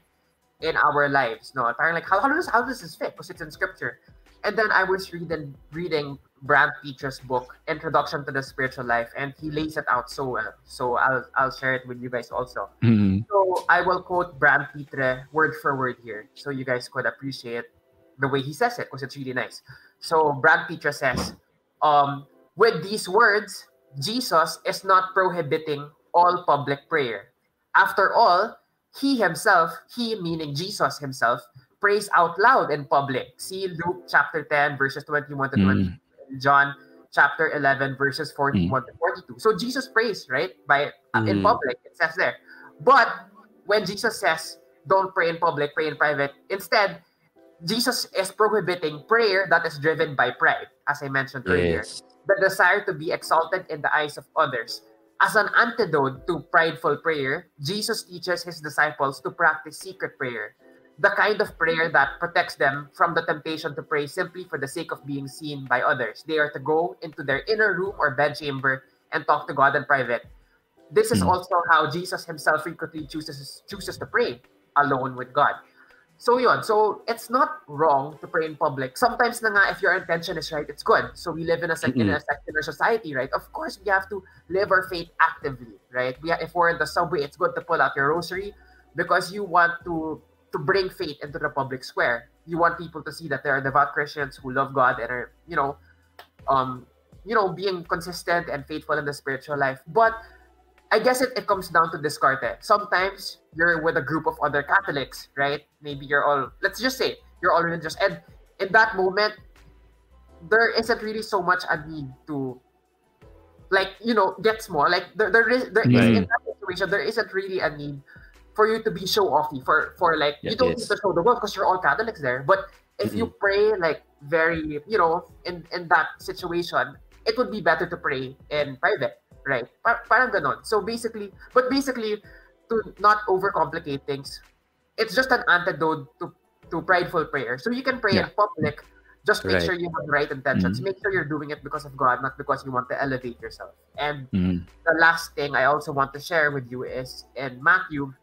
in our lives? No, apparently, like how, how does how does this fit? Because it's in scripture. And then I was reading reading Brand Peter's book, Introduction to the Spiritual Life, and he lays it out so well. So I'll I'll share it with you guys also. Mm. So I will quote Brand Petre word for word here, so you guys could appreciate the way he says it, because it's really nice. So Brad Petre says, um, with these words, Jesus is not prohibiting all public prayer. After all, he himself, he meaning Jesus himself, prays out loud in public. See Luke chapter 10, verses 21 to 20, Mm. John chapter 11, verses 41 to 42. So Jesus prays, right? By uh, in Mm. public, it says there. But when Jesus says, don't pray in public, pray in private, instead, Jesus is prohibiting prayer that is driven by pride, as I mentioned earlier Yes. the desire to be exalted in the eyes of others. As an antidote to prideful prayer, Jesus teaches his disciples to practice secret prayer, the kind of prayer that protects them from the temptation to pray simply for the sake of being seen by others. They are to go into their inner room or bedchamber and talk to God in private. This is Hmm. also how Jesus himself frequently chooses chooses to pray alone with God. So yun, so it's not wrong to pray in public. Sometimes na nga, if your intention is right, it's good. So we live in a, sec- in a secular society, right? Of course, we have to live our faith actively, right? We if we're in the subway, it's good to pull out your rosary because you want to to bring faith into the public square. You want people to see that there are devout Christians who love God and are, you know, um, you know, being consistent and faithful in the spiritual life. But I guess it, it comes down to discarte. Sometimes you're with a group of other Catholics, right? Maybe you're all, let's just say, you're all religious. And in that moment, there isn't really so much a need to, like, you know, get small. Like, there, there is, there is Right. in that situation, there isn't really a need for you to be show offy, for, for like, you don't need to show the world because you're all Catholics there. But if you pray, like, very, you know, in, in that situation, it would be better to pray in private right? Pa- parang ganon. So basically, but basically, to not overcomplicate things, it's just an antidote to, to prideful prayer. So you can pray in Yeah. public, just make Right. sure you have the right intentions. Mhm. Make sure you're doing it because of God, not because you want to elevate yourself. And Mm. the last thing I also want to share with you is in Matthew,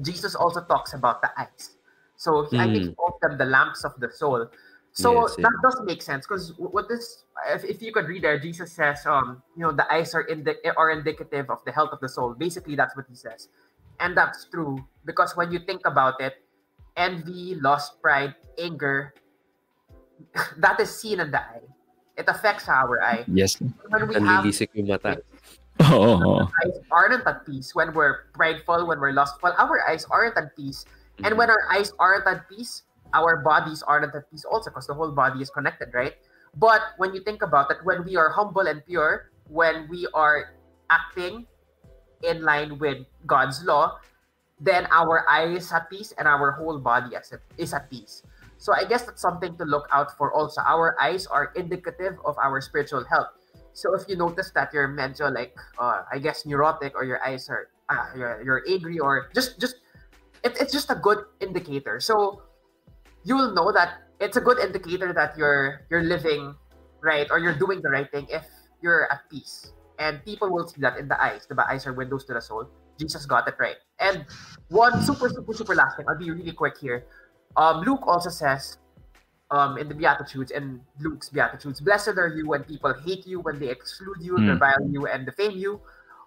Jesus also talks about the eyes. So he, I think he calls them the lamps of the soul. So Yes, that does make sense because what this, if, if you could read there, Jesus says, um, you know, the eyes are indi- are indicative of the health of the soul. Basically, that's what he says, and that's true because when you think about it, envy, lust, pride, anger, that is seen in the eye. It affects our eye. Yes. When we have yung mata. Oo. oo. eyes aren't at peace, when we're prideful, when we're lustful, our eyes aren't at peace. And when our eyes aren't at peace, our bodies aren't at peace also because the whole body is connected, right? But when you think about it, when we are humble and pure, when we are acting in line with God's law, then our eye is at peace and our whole body is at, peace. So I guess that's something to look out for also. Our eyes are indicative of our spiritual health. So if you notice that you're medyo like, uh, I guess neurotic or your eyes are, uh, you're, you're angry or just just it, it's just a good indicator. So you will know that it's a good indicator that you're you're living right or you're doing the right thing if you're at peace. And people will see that in the eyes. The eyes are windows to the soul. Jesus got it right. And one super, super, super last thing, I'll be really quick here. Um, Luke also says um, in the Beatitudes, in Luke's Beatitudes, Blessed are you when people hate you, when they exclude you, Mm. revile you, and defame you.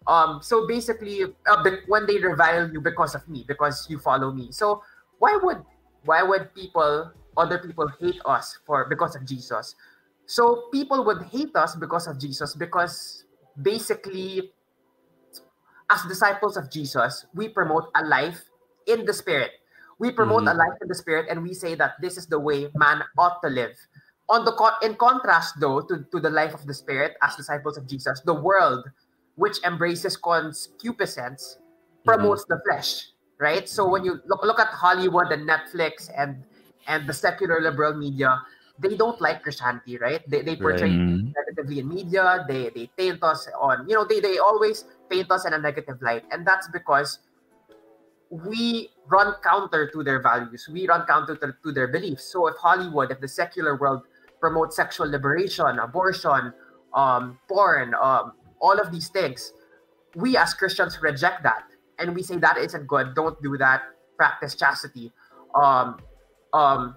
Um, so basically, uh, when they revile you because of me, because you follow me. So why would why would people, other people, hate us for because of Jesus? So people would hate us because of Jesus because basically, as disciples of Jesus, we promote a life in the Spirit. We promote Mhm. a life in the Spirit, and we say that this is the way man ought to live. On the co- in contrast, though, to, to the life of the Spirit as disciples of Jesus, the world, which embraces concupiscence, promotes the flesh. Right. So when you look look at Hollywood and Netflix and and the secular liberal media, they don't like Christianity, right? They, they portray Mm. negatively in media. They they paint us on, you know, they, they always paint us in a negative light. And that's because we run counter to their values. We run counter to, to their beliefs. So if Hollywood, if the secular world promotes sexual liberation, abortion, um, porn, um, all of these things, we as Christians reject that. And we say that isn't good. Don't do that. Practice chastity. Um, um,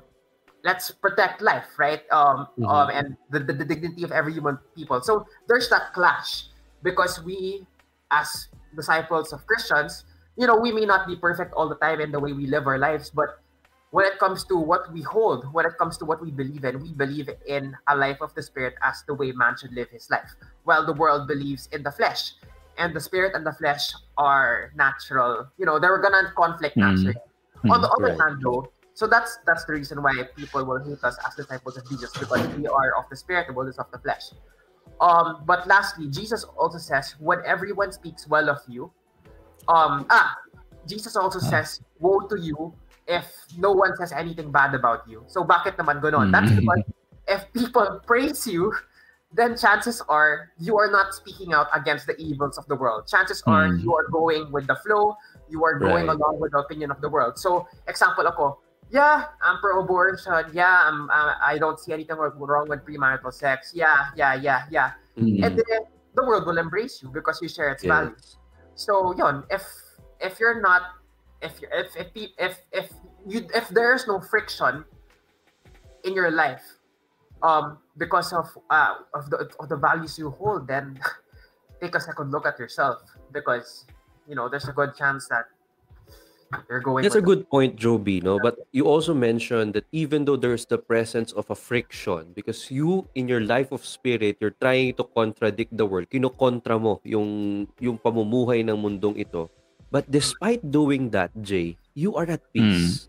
let's protect life, right? Um, Mhm. um, and the, the, the dignity of every human people. So there's that clash because we, as disciples of Christians, you know, we may not be perfect all the time in the way we live our lives, but when it comes to what we hold, when it comes to what we believe in, we believe in a life of the spirit as the way man should live his life, while the world believes in the flesh. And the spirit and the flesh are natural. You know, they're gonna conflict Mhm. naturally. On the other Right. hand, though, so that's that's the reason why people will hate us as disciples of Jesus because we are of the spirit, the world is of the flesh. Um, but lastly, Jesus also says, when everyone speaks well of you, um, ah, Jesus also says, woe to you if no one says anything bad about you. So bakit naman ganon? That's Mhm. because if people praise you, then chances are you are not speaking out against the evils of the world. Chances are Mm. you are going with the flow, you are going Right. along with the opinion of the world. So, example ako, yeah, I'm pro-abortion. Yeah, I'm, uh, I don't see anything wrong with premarital sex. Yeah, yeah, yeah, yeah. Mhm. And then the world will embrace you because you share its Yes. values. So, yon, if if you're not if if if if if you if there's no friction in your life um because of uh of the of the values you hold then take a second look at yourself because you know there's a good chance that you're going That's a good point, Joby, no? But you also mentioned that even though there's the presence of a friction, because you, in your life of spirit, you're trying to contradict the world, kinokontra mo yung, yung pamumuhay ng mundong ito. But despite doing that, Jay, you are at peace.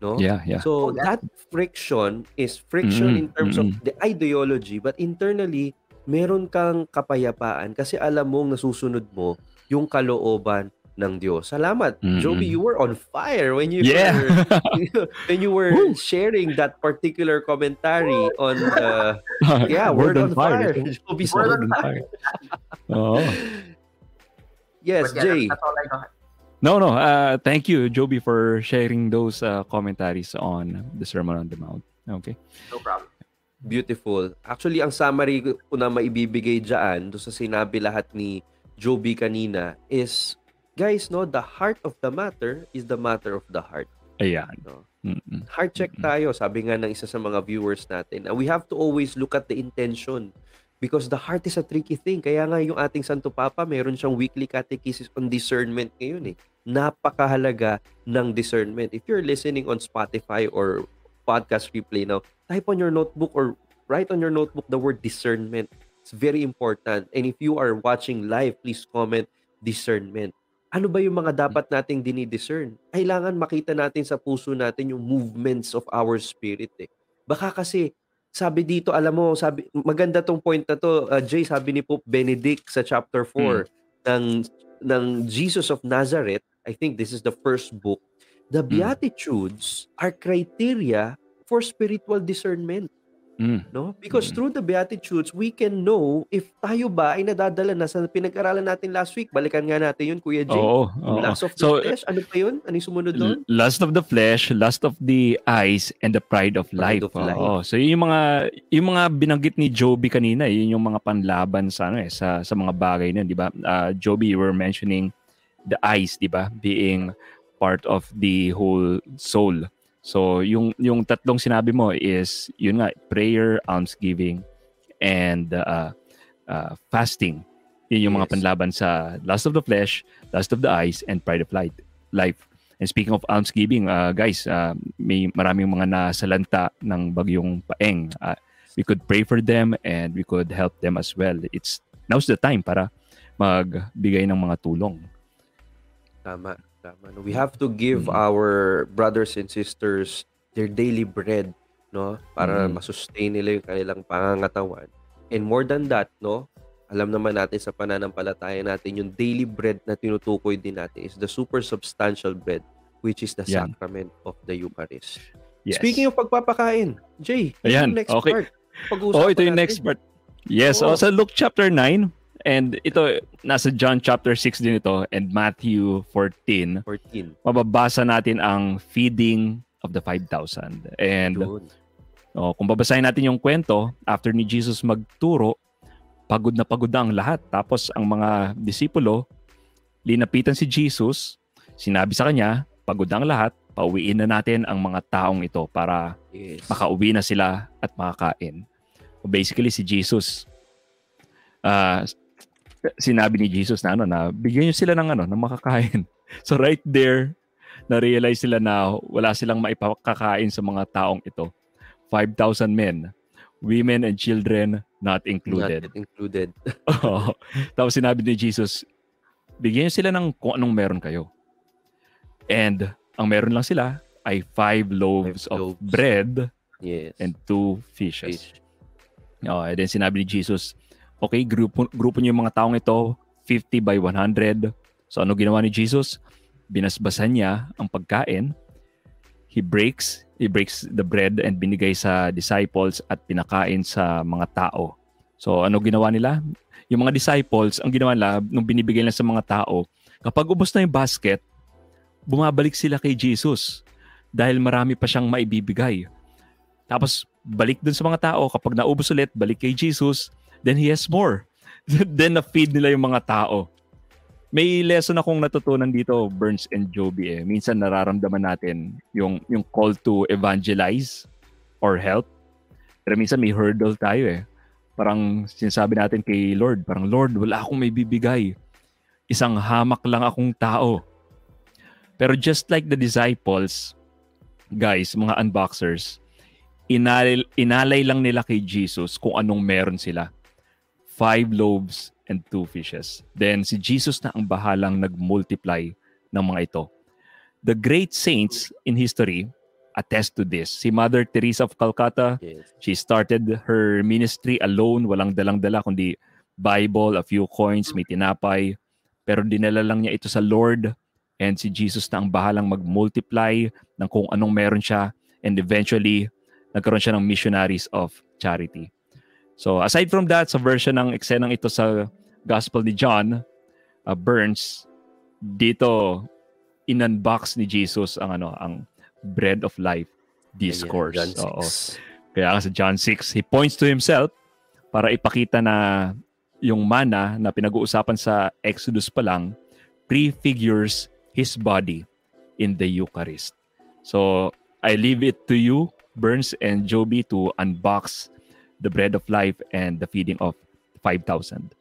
No? Yeah, yeah. So Oh, yeah. that friction is friction Mm, in terms of mm. the ideology, but internally, meron kang kapayapaan kasi alam mong nasusunod mo yung kalooban ng Diyos. Salamat, Mm-mm. Joby. You were on fire when you Yeah. were when you were Woo. sharing that particular commentary on the yeah word, on fire. Joby's Word word on fire. Oo. Yes, but yeah, Jay. that's, that's all I got. No, no. Uh, thank you, Joby, for sharing those uh, commentaries on the Sermon on the Mount. Okay. No problem. Beautiful. Actually, ang summary ko na maibibigay dyan, doon sa sinabi lahat ni Joby kanina, is, guys, no, the heart of the matter is the matter of the heart. Ayan. No? Mm-mm. Heart check Mm-mm. tayo, sabi nga ng isa sa mga viewers natin. And we have to always look at the intention because the heart is a tricky thing. Kaya nga yung ating Santo Papa, meron siyang weekly catechesis on discernment ngayon eh. Napakahalaga ng discernment. If you're listening on Spotify or podcast replay now, type on your notebook or write on your notebook the word discernment. It's very important. And if you are watching live, please comment discernment. Ano ba yung mga dapat nating dinidiscern? Kailangan makita natin sa puso natin yung movements of our spirit eh. Baka kasi sabi dito, alam mo, sabi maganda tong point na to, uh, Jay, sabi ni Pope Benedict sa chapter 4 ng ng Jesus of Nazareth. I think this is the first book. The Beatitudes are criteria for spiritual discernment. Mm. No? Because Mm. through the Beatitudes, we can know if tayo ba ay nadadala na sa pinag-aralan natin last week. Balikan nga natin yun, Kuya Jay. Oo. Oo. lust of the So, flesh, ano pa yun? Ano yung sumunod doon? Lust of the flesh, lust of the eyes, and the pride of Pride life. of life. Oo. So yun yung mga yung mga binanggit ni Joby kanina, yun yung mga panlaban sa ano eh sa sa mga bagay na, 'di ba? Uh, Joby, you were mentioning the eyes, 'di ba? Being part of the whole soul. So yung yung tatlong sinabi mo is yun nga prayer, almsgiving and uh, uh, fasting. Yun yung mga Yes. panlaban sa lust of the flesh, lust of the eyes and pride of light, life. And speaking of almsgiving, uh, guys, uh, may maraming mga nasalanta ng bagyong paeng. Uh, we could pray for them and we could help them as well. It's now's the time para magbigay ng mga tulong. Tama. Tama. No? We have to give Mm. our brothers and sisters their daily bread, no? Para Mm. masustain nila yung kanilang pangangatawan. And more than that, no? Alam naman natin sa pananampalataya natin, yung daily bread na tinutukoy din natin is the super substantial bread, which is the Yan. sacrament of the Eucharist. Yes. Speaking of pagpapakain, Jay, Ayan, yung next okay. part. Pag-uusapan Oh, ito yung natin. next part. Yes, Oo. oh, sa Luke chapter 9 and ito nasa John chapter 6 din ito and Matthew 14. 14. Mababasa natin ang feeding of the 5,000. And oh, kung babasahin natin yung kwento, after ni Jesus magturo, pagod na pagod na ang lahat. Tapos ang mga disipulo, linapitan si Jesus, sinabi sa kanya, pagod na ang lahat, pauwiin na natin ang mga taong ito para Yes. makauwi na sila at makakain. Basically, si Jesus, ah, sinabi ni Jesus na ano, na bigyan niyo sila ng ano, ng makakain. So right there, na-realize sila na wala silang maipakakain sa mga taong ito. 5,000 men, women and children not included. Not included. Tapos sinabi ni Jesus, bigyan niyo sila ng kung anong meron kayo. And ang meron lang sila ay five loaves Five of loaves. bread Yes. and two fishes. Fish. Oh, and then sinabi ni Jesus, okay, grupo, grupo niyo yung mga taong ito, 50 by 100. So ano ginawa ni Jesus? Binasbasan niya ang pagkain. He breaks, he breaks the bread and binigay sa disciples at pinakain sa mga tao. So ano ginawa nila? Yung mga disciples, ang ginawa nila, nung binibigay nila sa mga tao, kapag ubos na yung basket, bumabalik sila kay Jesus dahil marami pa siyang maibibigay. Tapos balik dun sa mga tao, kapag naubos ulit, balik kay Jesus, then he has more. then na-feed nila yung mga tao. May lesson akong natutunan dito, Burns and Joby eh. Minsan nararamdaman natin yung, yung call to evangelize or help. Pero minsan may hurdle tayo eh. Parang sinasabi natin kay Lord, parang Lord, wala akong may bibigay. Isang hamak lang akong tao. Pero just like the disciples, guys, mga unboxers, inalay, inalay lang nila kay Jesus kung anong meron sila. Five loaves and two fishes. Then si Jesus na ang bahalang nag-multiply ng mga ito. The great saints in history attest to this. Si Mother Teresa of Calcutta, Yes. She started her ministry alone, walang dalang-dala kundi Bible, a few coins, may tinapay. Pero dinala lang niya ito sa Lord and si Jesus na ang bahalang mag-multiply ng kung anong meron siya and eventually nagkaroon siya ng missionaries of charity. So aside from that, sa version ng eksenang ito sa Gospel ni John, uh, Burns, dito in-unbox ni Jesus ang ano, ang bread of life discourse. John Oo. 6. Kaya nga sa John 6, he points to himself para ipakita na yung mana na pinag-uusapan sa Exodus pa lang prefigures his body in the Eucharist. So, I leave it to you, Burns and Joby, to unbox the bread of life and the feeding of 5,000.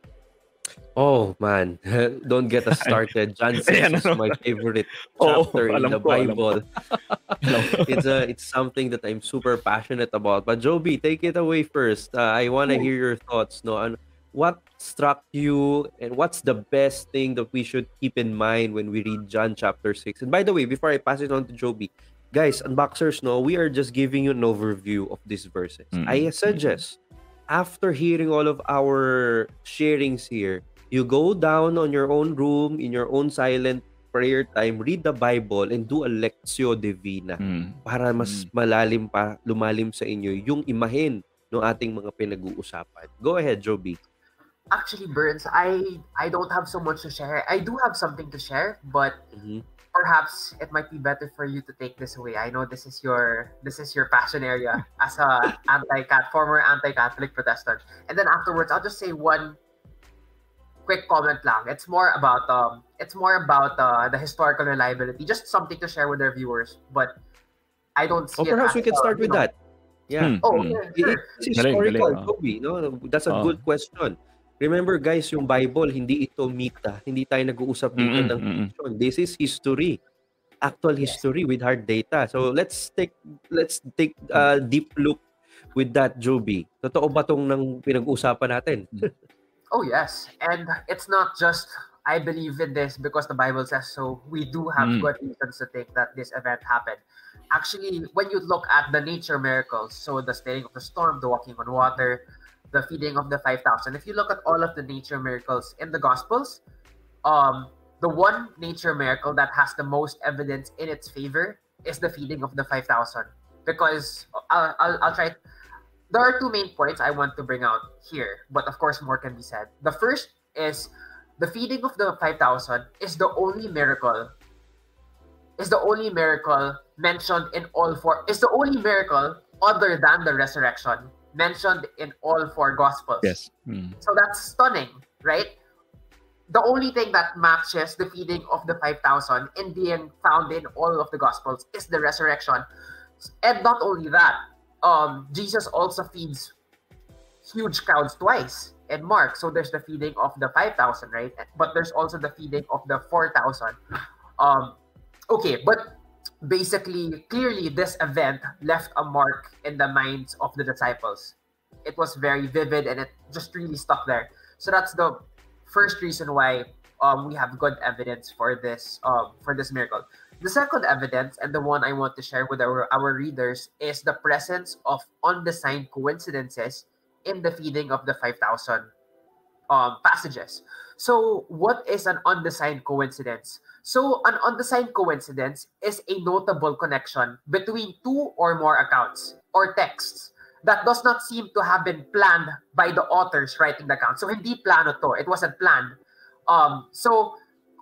Oh man, don't get us started. John 6 Ayan, is my favorite Oo, chapter in alam the ko, Bible. it's a it's something that I'm super passionate about. But Joby, take it away first. Uh, I want to hear your thoughts. No, on what struck you and what's the best thing that we should keep in mind when we read John chapter 6. And by the way, before I pass it on to Joby, guys, unboxers, no, we are just giving you an overview of these verses. Mm. I suggest after hearing all of our sharings here, you go down on your own room in your own silent prayer time, read the Bible and do a lectio divina Mm. para mas malalim pa, lumalim sa inyo yung imahen ng ating mga pinag-uusapan. Go ahead, Joby. Actually, Burns, I I don't have so much to share. I do have something to share, but Mhm. Perhaps it might be better for you to take this away. I know this is your this is your passion area as a anti-cat former anti-Catholic Protestant. And then afterwards, I'll just say one quick comment lang. It's more about um it's more about uh, the historical reliability. Just something to share with our viewers, but I don't see Oh, it perhaps we can uh, start you with know- that. Yeah. Hmm, Oh, hmm. yeah, sure. It's historical, galing. Joby. No? That's a Oh. good question. Remember guys, yung Bible, hindi ito mita. Hindi tayo nag-uusap dito Mm-mm, ng fiction. This is history. Actual history with hard data. So let's take let's take a deep look with that, Joby. Totoo ba tong nang pinag-usapan natin? Oh yes, and it's not just I believe in this because the Bible says so. We do have Mm. good reasons to think that this event happened. Actually, when you look at the nature miracles, so the stilling of the storm, the walking on water, the feeding of the five thousand. If you look at all of the nature miracles in the Gospels, um, the one nature miracle that has the most evidence in its favor is the feeding of the five thousand. Because I'll, I'll, I'll try there are two main points I want to bring out here, but of course more can be said. The first is the feeding of the 5,000 is the only miracle is the only miracle mentioned in all four is the only miracle other than the resurrection mentioned in all four gospels. Yes. Hmm. So that's stunning, right? The only thing that matches the feeding of the 5,000 in being found in all of the Gospels is the resurrection. And not only that, um, Jesus also feeds huge crowds twice in Mark. So there's the feeding of the 5,000, right? But there's also the feeding of the 4,000. Um, okay, but basically, clearly, this event left a mark in the minds of the disciples. It was very vivid and it just really stuck there. So that's the first reason why um, we have good evidence for this um, for this miracle. The second evidence, and the one I want to share with our, our readers, is the presence of undesigned coincidences in the feeding of the 5,000 um, passages. So, what is an undesigned coincidence? So, an undesigned coincidence is a notable connection between two or more accounts or texts that does not seem to have been planned by the authors writing the account. So, hindi plano to. It wasn't planned. Um, so,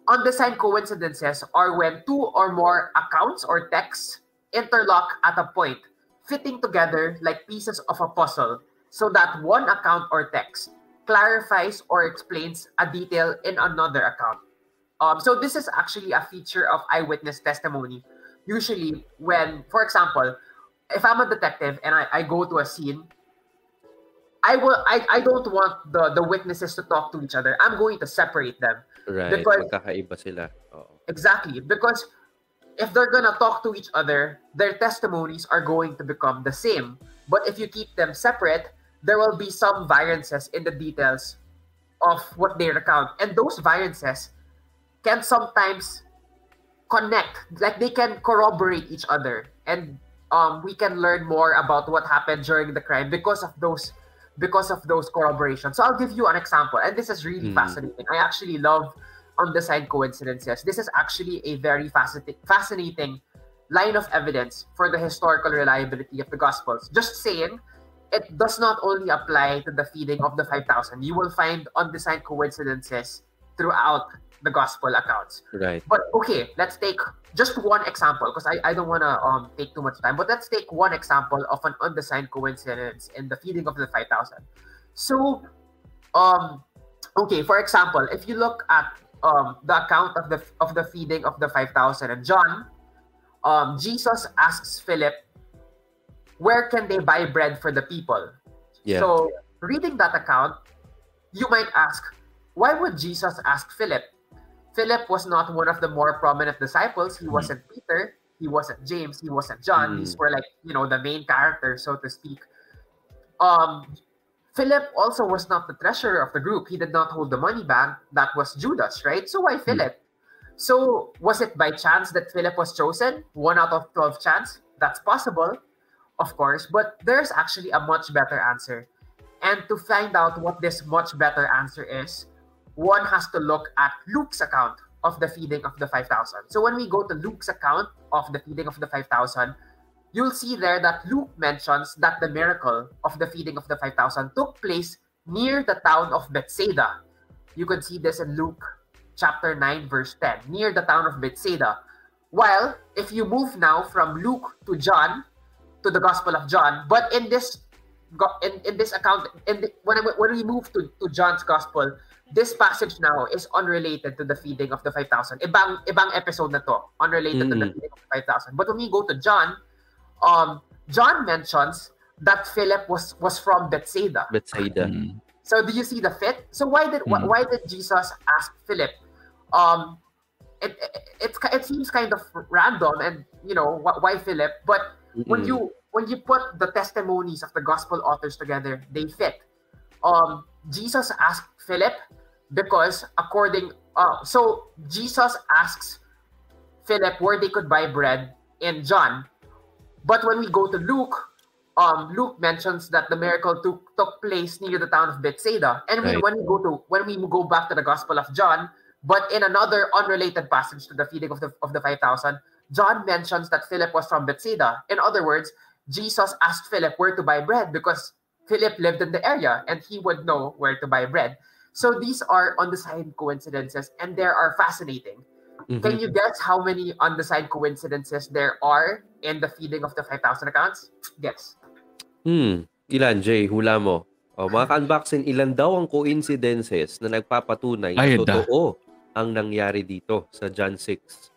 undesigned coincidences are when two or more accounts or texts interlock at a point, fitting together like pieces of a puzzle, so that one account or text clarifies or explains a detail in another account. Um, so this is actually a feature of eyewitness testimony. Usually, when, for example, if I'm a detective and I, I go to a scene, I will I, I don't want the, the witnesses to talk to each other. I'm going to separate them. Right. Because- Magkakaiba sila. Oo. Exactly. Because if they're gonna talk to each other, their testimonies are going to become the same. But if you keep them separate, there will be some variances in the details of what they recount. And those variances can sometimes connect, like they can corroborate each other. And um, we can learn more about what happened during the crime because of those because of those corroborations. So I'll give you an example, and this is really Hmm. fascinating. I actually love undesigned coincidences. This is actually a very fascinating, fascinating line of evidence for the historical reliability of the Gospels. Just saying, it does not only apply to the feeding of the 5,000. You will find undesigned coincidences throughout the Gospel accounts. Right. But okay, let's take just one example because I, I don't want to um, take too much time. But let's take one example of an undesigned coincidence in the feeding of the 5,000. So, um, okay, for example, if you look at um, the account of the of the feeding of the 5,000 and John, um, Jesus asks Philip, where can they buy bread for the people? Yeah. So, reading that account, you might ask, why would Jesus ask Philip? Philip was not one of the more prominent disciples. He wasn't Peter. He wasn't James. He wasn't John. Mm. These were like, you know, the main characters, so to speak. Um, Philip also was not the treasurer of the group. He did not hold the money bag. That was Judas, right? So why Philip? So was it by chance that Philip was chosen? One out of 12 chance? That's possible, of course. But there's actually a much better answer. And to find out what this much better answer is, one has to look at Luke's account of the feeding of the 5,000. So when we go to Luke's account of the feeding of the 5,000, you'll see there that Luke mentions that the miracle of the feeding of the 5,000 took place near the town of Bethsaida. You can see this in Luke chapter 9, verse 10, near the town of Bethsaida. While if you move now from Luke to John, to the Gospel of John, but in this in, in this account, in the, when, when we move to, to John's Gospel, this passage now is unrelated to the feeding of the 5,000. Ibang, ibang episode na to, unrelated mm-hmm. to the feeding of the 5,000. But when we go to John, um, John mentions that Philip was was from Bethsaida. Bethsaida. Mm-hmm. So do you see the fit? So why did mm-hmm. why did Jesus ask Philip? Um, it, it, it it seems kind of random, and you know why Philip. But mm-hmm. when you when you put the testimonies of the gospel authors together, they fit. Um, Jesus asked Philip because according uh, so Jesus asks Philip where they could buy bread in John, but when we go to Luke, um, Luke mentions that the miracle took took place near the town of Bethsaida, and right. when we go to when we go back to the Gospel of John, but in another unrelated passage to the feeding of the of the five thousand, John mentions that Philip was from Bethsaida. In other words, Jesus asked Philip where to buy bread because Philip lived in the area and he would know where to buy bread. So these are on the side coincidences and they are fascinating. Mm-hmm. Can you guess how many on the side coincidences there are in the feeding of the 5,000 accounts? Guess. Hmm. Ilan, Jay? Hula mo. O, mga ka-unboxing, ilan daw ang coincidences na nagpapatunay na totoo ang nangyari dito sa John 6?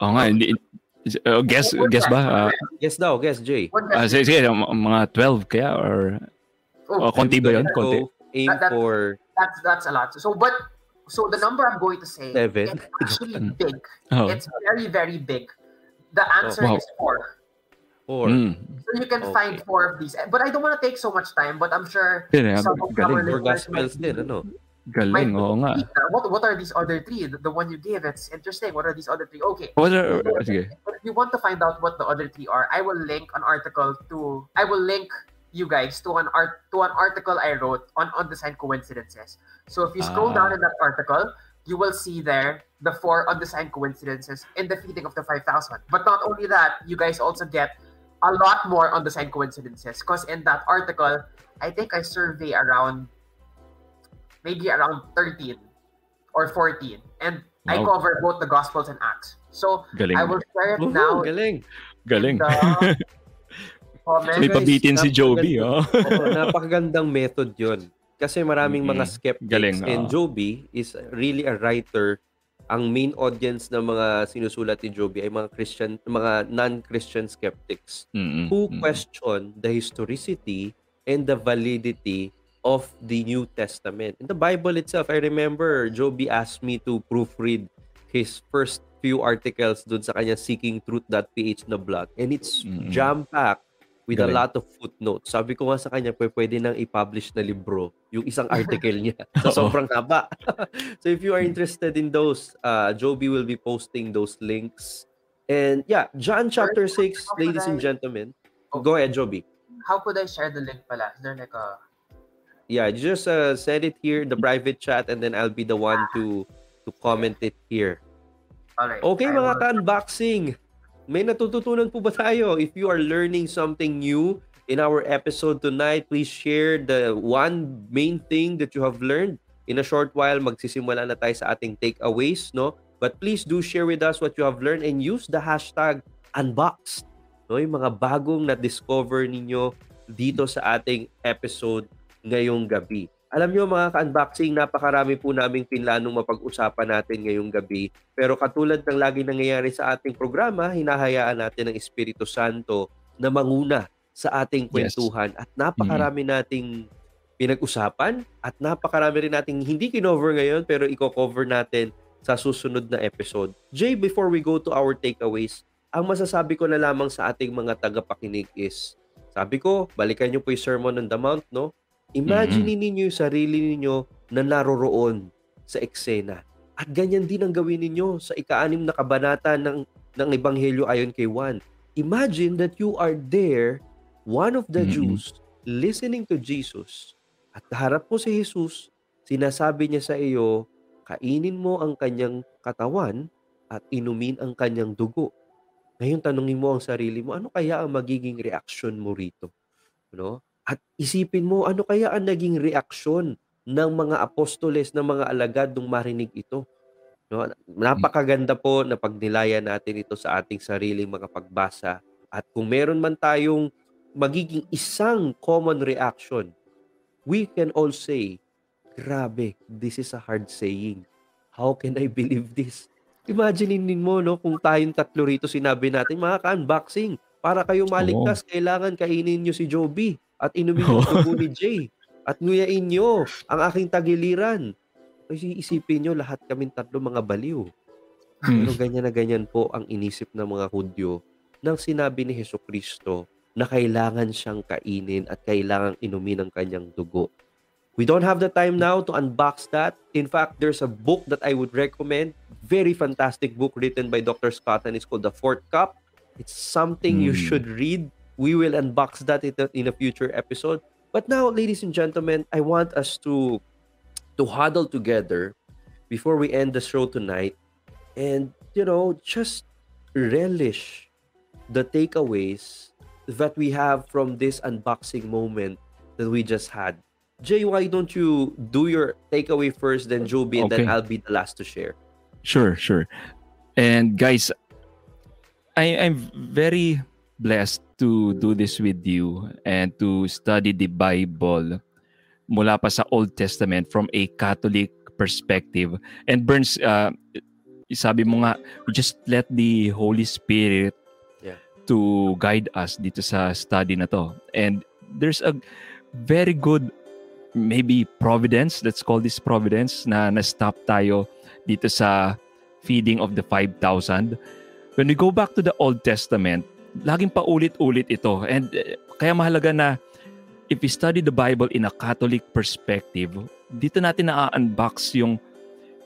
Oo nga, hindi, uh, guess guess ba? Uh, guess daw, guess Jay. Uh, sige, sige, mga 12 kaya or oh, uh, konti ba 'yon? Konti. Aim that, for That's that's a lot. So but so the number I'm going to say Seven. is actually big. Oh. It's very very big. The answer oh, wow. is 4. Four. Mm. So you can okay. find four of these. But I don't want to take so much time, but I'm sure yeah, some of our listeners din, ano? Galing, oo nga. What, what are these other three? The, the one you gave, it's interesting. What are these other three? Okay. What are, okay. If you want to find out what the other three are, I will link an article to, I will link you guys to an art to an article I wrote on undefined coincidences. So if you scroll ah. down in that article, you will see there the four undefined coincidences in the feeding of the 5,000. But not only that, you guys also get a lot more on coincidences because in that article, I think I survey around maybe around 13 or 14 and wow. I cover both the Gospels and Acts. So galing. I will share it now. Galing. Galing. May pabitin si Joby, oh. oh. Napakagandang method 'yon. Kasi maraming mm-hmm. mga skeptics Galing, oh. and Joby is really a writer ang main audience ng mga sinusulat ni Joby ay mga Christian, mga non-Christian skeptics mm-hmm. who question the historicity and the validity of the New Testament. In the Bible itself, I remember Joby asked me to proofread his first few articles dun sa kanya seekingtruth.ph na blog and it's mm-hmm. jam-packed with Galing. a lot of footnotes. Sabi ko nga sa kanya, pwede nang i-publish na libro yung isang article niya sa sobrang haba. so if you are interested in those, uh, Joby will be posting those links. And yeah, John chapter 6, ladies and gentlemen. Okay. Go ahead, Joby. How could I share the link pala? Is there like a... Yeah, just uh, send it here in the private chat and then I'll be the one to to comment it here. Alright. Okay, mga ka-unboxing. May natututunan po ba tayo? If you are learning something new in our episode tonight, please share the one main thing that you have learned. In a short while, magsisimula na tayo sa ating takeaways, no? But please do share with us what you have learned and use the hashtag unboxed. No? Yung mga bagong na-discover ninyo dito sa ating episode ngayong gabi. Alam nyo mga ka-unboxing, napakarami po naming pinlanong mapag-usapan natin ngayong gabi. Pero katulad ng lagi nangyayari sa ating programa, hinahayaan natin ng Espiritu Santo na manguna sa ating kwentuhan. Yes. At napakarami mm-hmm. nating pinag-usapan at napakarami rin nating hindi kinover ngayon pero i-cover natin sa susunod na episode. Jay, before we go to our takeaways, ang masasabi ko na lamang sa ating mga tagapakinig is, sabi ko, balikan nyo po yung Sermon on the Mount, no? Imagine mm-hmm. ninyo yung sarili ninyo na naroroon sa eksena. At ganyan din ang gawin ninyo sa ika-anim na kabanata ng, ng Ebanghelyo ayon kay Juan. Imagine that you are there, one of the mm-hmm. Jews, listening to Jesus. At harap mo si Jesus, sinasabi niya sa iyo, kainin mo ang kanyang katawan at inumin ang kanyang dugo. Ngayon tanungin mo ang sarili mo, ano kaya ang magiging reaksyon mo rito? No? At isipin mo, ano kaya ang naging reaksyon ng mga apostoles, ng mga alagad nung marinig ito? No? Napakaganda po na pagnilayan natin ito sa ating sariling mga pagbasa. At kung meron man tayong magiging isang common reaction, we can all say, grabe, this is a hard saying. How can I believe this? Imaginein mo, no, kung tayong tatlo rito sinabi natin, mga ka-unboxing, para kayo maligtas, kailangan kainin nyo si Joby at inumin yung dugo ni Jay at nguyain nyo ang aking tagiliran. Kasi isipin nyo, lahat kaming tatlo mga baliw. Hmm. Pero ganyan na ganyan po ang inisip ng mga Hudyo nang sinabi ni Heso Kristo na kailangan siyang kainin at kailangan inumin ang kanyang dugo. We don't have the time now to unbox that. In fact, there's a book that I would recommend. Very fantastic book written by Dr. Scott and it's called The Fourth Cup. It's something you Mm. should read. We will unbox that in a, in a future episode. But now, ladies and gentlemen, I want us to to huddle together before we end the show tonight and you know just relish the takeaways that we have from this unboxing moment that we just had. Jay, why don't you do your takeaway first, then Joby, and then I'll be the last to share. Sure, sure. And guys, I, I'm very blessed to do this with you and to study the Bible mula pa sa Old Testament from a Catholic perspective. And Burns, uh, sabi mo nga, just let the Holy Spirit Yeah. to guide us dito sa study na to. And there's a very good maybe providence, let's call this providence, na na-stop tayo dito sa feeding of the 5,000. When we go back to the Old Testament, laging paulit-ulit ito. And eh, kaya mahalaga na if we study the Bible in a Catholic perspective, dito natin na-unbox yung,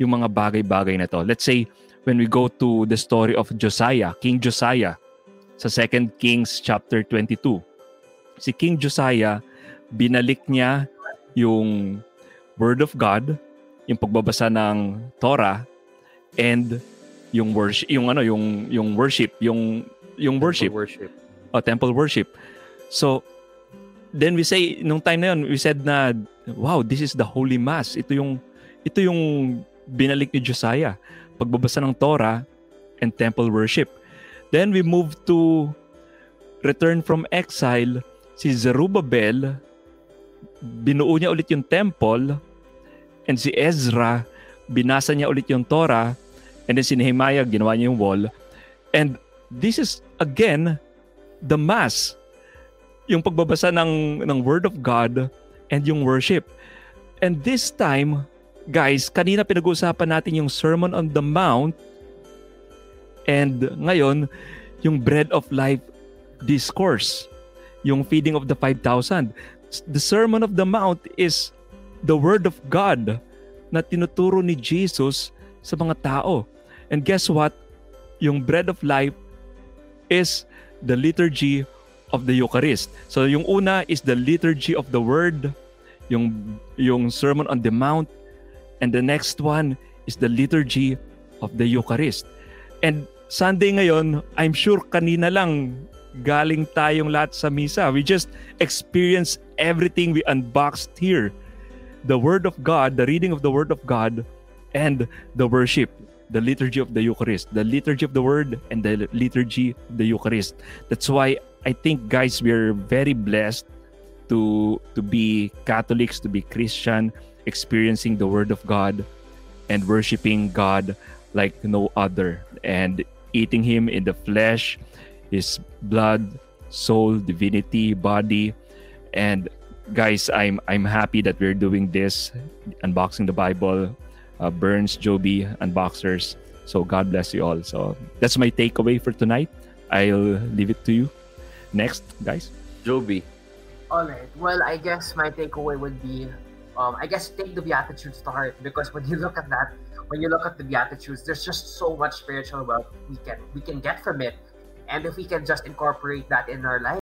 yung mga bagay-bagay na to. Let's say, when we go to the story of Josiah, King Josiah, sa 2 Kings chapter 22. Si King Josiah, binalik niya yung Word of God, yung pagbabasa ng Torah, and yung worship, yung ano, yung yung worship, yung yung worship, Worship. o temple worship. So then we say nung time na yun, we said na wow, this is the holy mass. Ito yung ito yung binalik ni Josiah, pagbabasa ng Torah and temple worship. Then we move to return from exile si Zerubbabel binuo niya ulit yung temple and si Ezra binasa niya ulit yung Torah and then si Nehemiah ginawa niya yung wall and this is again the mass yung pagbabasa ng ng word of God and yung worship and this time guys kanina pinag-uusapan natin yung sermon on the mount and ngayon yung bread of life discourse yung feeding of the 5,000 the Sermon of the Mount is the Word of God na tinuturo ni Jesus sa mga tao. And guess what? Yung bread of life is the liturgy of the Eucharist. So yung una is the liturgy of the Word, yung, yung Sermon on the Mount, and the next one is the liturgy of the Eucharist. And Sunday ngayon, I'm sure kanina lang galing tayong lahat sa misa. We just experienced everything we unboxed here. The Word of God, the reading of the Word of God, and the worship, the liturgy of the Eucharist, the liturgy of the Word, and the liturgy of the Eucharist. That's why I think, guys, we're very blessed to to be Catholics, to be Christian, experiencing the Word of God, and worshiping God like no other, and eating Him in the flesh, His blood, soul, divinity, body, and guys, I'm I'm happy that we're doing this, unboxing the Bible, uh, Burns, Joby, unboxers. So God bless you all. So that's my takeaway for tonight. I'll leave it to you. Next, guys. Joby. All right. Well, I guess my takeaway would be, um, I guess take the Beatitudes to heart because when you look at that, when you look at the Beatitudes, there's just so much spiritual wealth we can we can get from it, and if we can just incorporate that in our life,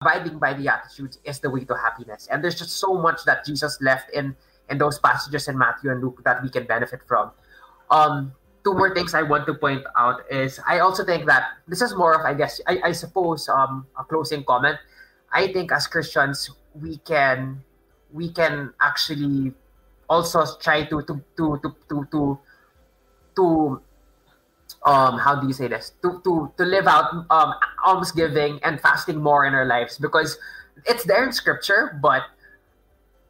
abiding by the Beatitudes is the way to happiness. And there's just so much that Jesus left in in those passages in Matthew and Luke that we can benefit from. Um, two more things I want to point out is I also think that this is more of I guess I, I suppose um a closing comment. I think as Christians we can we can actually also try to to to to to to, to um how do you say this to to to live out um almsgiving and fasting more in our lives because it's there in scripture but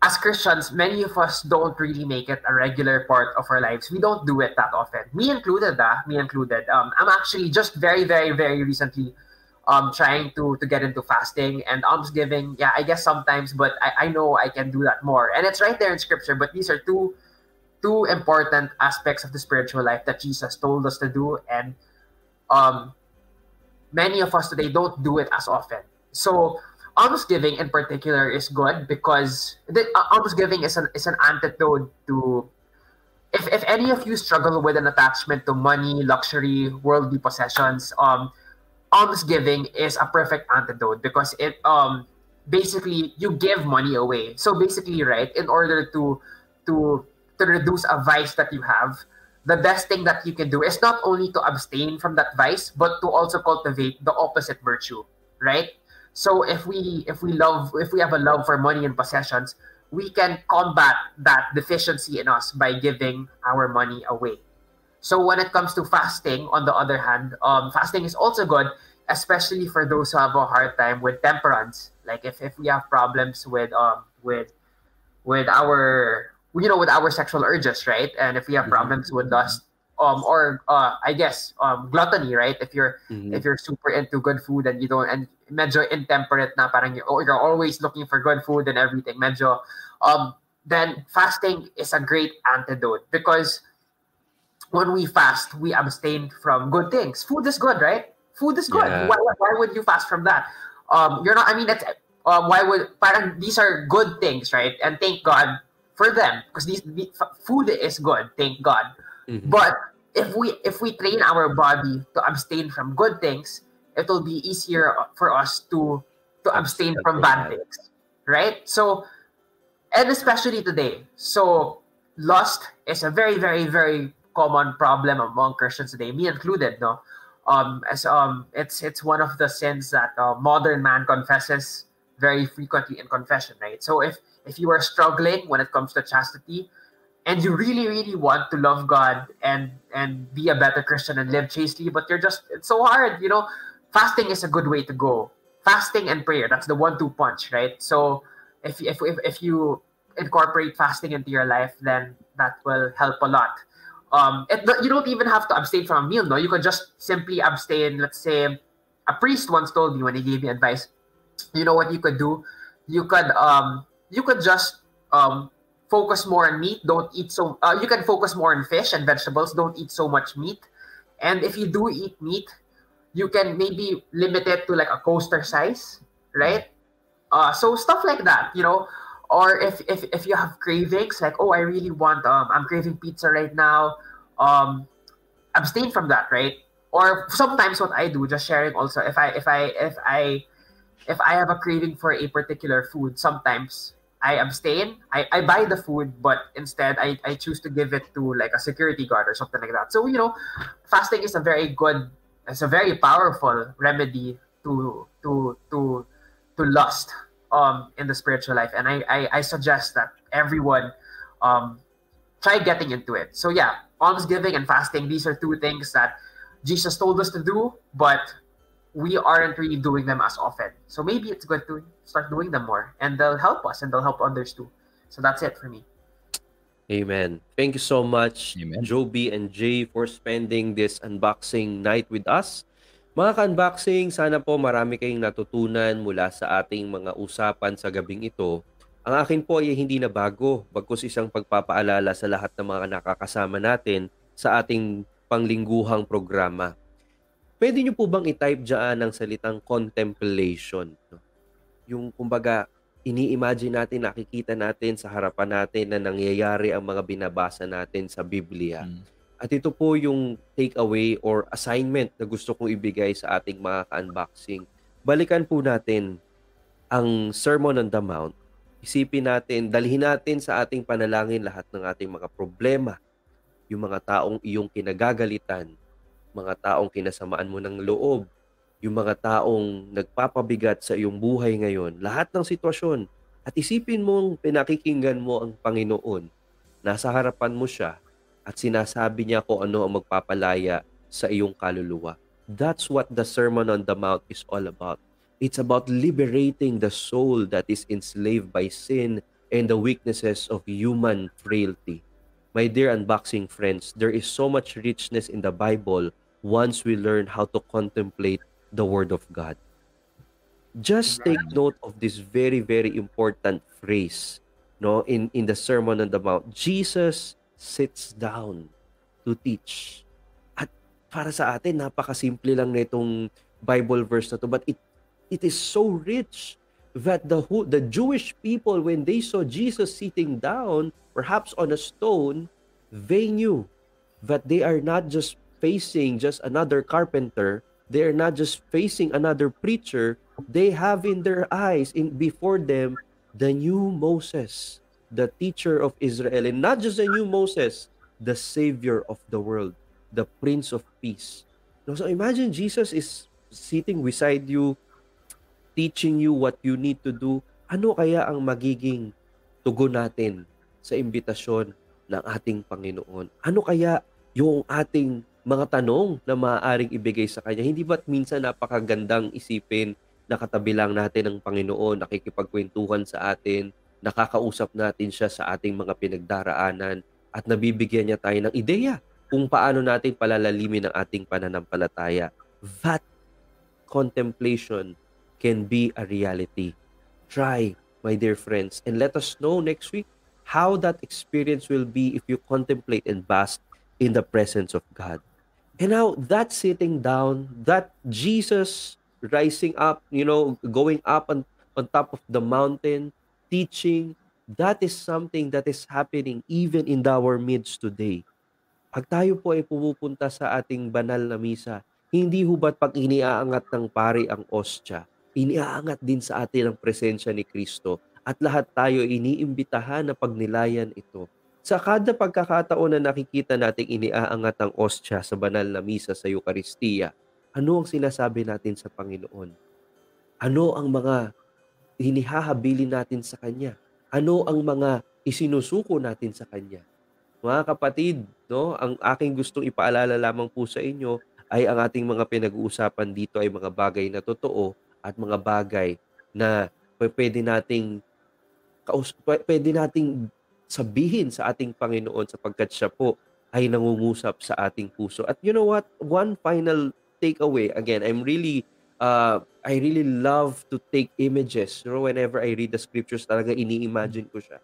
as Christians, many of us don't really make it a regular part of our lives. We don't do it that often. Me included, ah, me included. Um, I'm actually just very, very, very recently um, trying to to get into fasting and almsgiving. Yeah, I guess sometimes, but I, I know I can do that more. And it's right there in scripture. But these are two two important aspects of the spiritual life that Jesus told us to do. And um, many of us today don't do it as often. So almsgiving in particular is good because the, uh, almsgiving is an is an antidote to if, if any of you struggle with an attachment to money, luxury, worldly possessions, um, almsgiving is a perfect antidote because it um basically you give money away. So basically, right, in order to to to reduce a vice that you have, the best thing that you can do is not only to abstain from that vice, but to also cultivate the opposite virtue, right? So if we if we love if we have a love for money and possessions, we can combat that deficiency in us by giving our money away. So when it comes to fasting, on the other hand, um, fasting is also good, especially for those who have a hard time with temperance. Like if, if we have problems with um with with our you know with our sexual urges, right? And if we have problems with lust, um or uh I guess um gluttony, right? If you're Mhm. if you're super into good food and you don't and medyo intemperate na parang you're, always looking for good food and everything, medyo um then fasting is a great antidote because when we fast, we abstain from good things. Food is good, right? Food is good. Yeah. Why, why, would you fast from that? Um, you're not. I mean, that's um, why would parang these are good things, right? And thank God for them because these the, food is good. Thank God. Mhm. But if we if we train our body to abstain from good things, it will be easier for us to to abstain from bad things, right? So, and especially today. So, lust is a very very very common problem among Christians today, me included. No, um, as um, it's it's one of the sins that uh, modern man confesses very frequently in confession, right? So if if you are struggling when it comes to chastity, and you really really want to love god and and be a better christian and live chastely but you're just it's so hard you know fasting is a good way to go. Fasting and prayer that's the one two punch right? So if if if, if you incorporate fasting into your life then that will help a lot. Um it, you don't even have to abstain from a meal no? You can just simply abstain. Let's say a priest once told me when he gave me advice you know what you could do? You could um you could just um focus more on meat. Don't eat so uh, you can focus more on fish and vegetables. Don't eat so much meat. And if you do eat meat you can maybe limit it to like a coaster size right uh, so stuff like that you know or if, if if you have cravings like oh i really want um i'm craving pizza right now um abstain from that right or sometimes what i do just sharing also if i if i if i if i have a craving for a particular food sometimes I abstain. I, I buy the food, but instead I, I choose to give it to like a security guard or something like that. So you know, fasting is a very good, it's a very powerful remedy to to to to lust um in the spiritual life, and I I, I suggest that everyone um try getting into it. So yeah, almsgiving and fasting these are two things that Jesus told us to do, but we aren't really doing them as often. So maybe it's good to start doing them more and they'll help us and they'll help others too. So that's it for me. Amen. Thank you so much, Amen. Joby and Jay, for spending this unboxing night with us. Mga ka-unboxing, sana po marami kayong natutunan mula sa ating mga usapan sa gabing ito. Ang akin po ay hindi na bago, bagkus isang pagpapaalala sa lahat ng mga nakakasama natin sa ating panglingguhang programa. Pwede nyo po bang i-type dyan ang salitang contemplation? Yung kumbaga, ini-imagine natin, nakikita natin sa harapan natin na nangyayari ang mga binabasa natin sa Biblia. Mm. At ito po yung takeaway or assignment na gusto kong ibigay sa ating mga ka-unboxing. Balikan po natin ang Sermon on the Mount. Isipin natin, dalhin natin sa ating panalangin lahat ng ating mga problema. yung mga taong iyong kinagagalitan, mga taong kinasamaan mo ng loob, yung mga taong nagpapabigat sa iyong buhay ngayon, lahat ng sitwasyon, at isipin mong pinakikinggan mo ang Panginoon, nasa harapan mo siya, at sinasabi niya kung ano ang magpapalaya sa iyong kaluluwa. That's what the Sermon on the Mount is all about. It's about liberating the soul that is enslaved by sin and the weaknesses of human frailty. My dear unboxing friends, there is so much richness in the Bible once we learn how to contemplate the Word of God. Just take note of this very, very important phrase no, in, in the Sermon on the Mount. Jesus sits down to teach para sa atin, napakasimple lang nitong Bible verse na to. But it, it is so rich that the, the Jewish people, when they saw Jesus sitting down, perhaps on a stone, they knew that they are not just facing just another carpenter, they are not just facing another preacher, they have in their eyes, in before them, the new Moses, the teacher of Israel, and not just the new Moses, the Savior of the world the Prince of Peace. So imagine Jesus is sitting beside you, teaching you what you need to do. Ano kaya ang magiging tugon natin sa imbitasyon ng ating Panginoon? Ano kaya yung ating mga tanong na maaaring ibigay sa Kanya? Hindi ba't minsan napakagandang isipin na katabi lang natin ang Panginoon, nakikipagkwentuhan sa atin, nakakausap natin siya sa ating mga pinagdaraanan at nabibigyan niya tayo ng ideya kung paano natin palalalimin ang ating pananampalataya. That contemplation can be a reality. Try, my dear friends, and let us know next week how that experience will be if you contemplate and bask in the presence of God. And now that sitting down, that Jesus rising up, you know, going up on, on top of the mountain, teaching, that is something that is happening even in our midst today. Pag tayo po ay pumupunta sa ating banal na misa, hindi ho ba't pag iniaangat ng pari ang ostya, iniaangat din sa atin ang presensya ni Kristo at lahat tayo iniimbitahan na pagnilayan ito. Sa kada pagkakataon na nakikita nating iniaangat ang ostya sa banal na misa sa Eukaristiya, ano ang sinasabi natin sa Panginoon? Ano ang mga hinihahabili natin sa Kanya? Ano ang mga isinusuko natin sa Kanya? Mga kapatid, no, ang aking gustong ipaalala lamang po sa inyo ay ang ating mga pinag-uusapan dito ay mga bagay na totoo at mga bagay na pwede nating pwede nating sabihin sa ating Panginoon sapagkat siya po ay nangungusap sa ating puso. At you know what? One final takeaway. Again, I'm really uh, I really love to take images. You know, whenever I read the scriptures, talaga ini-imagine ko siya.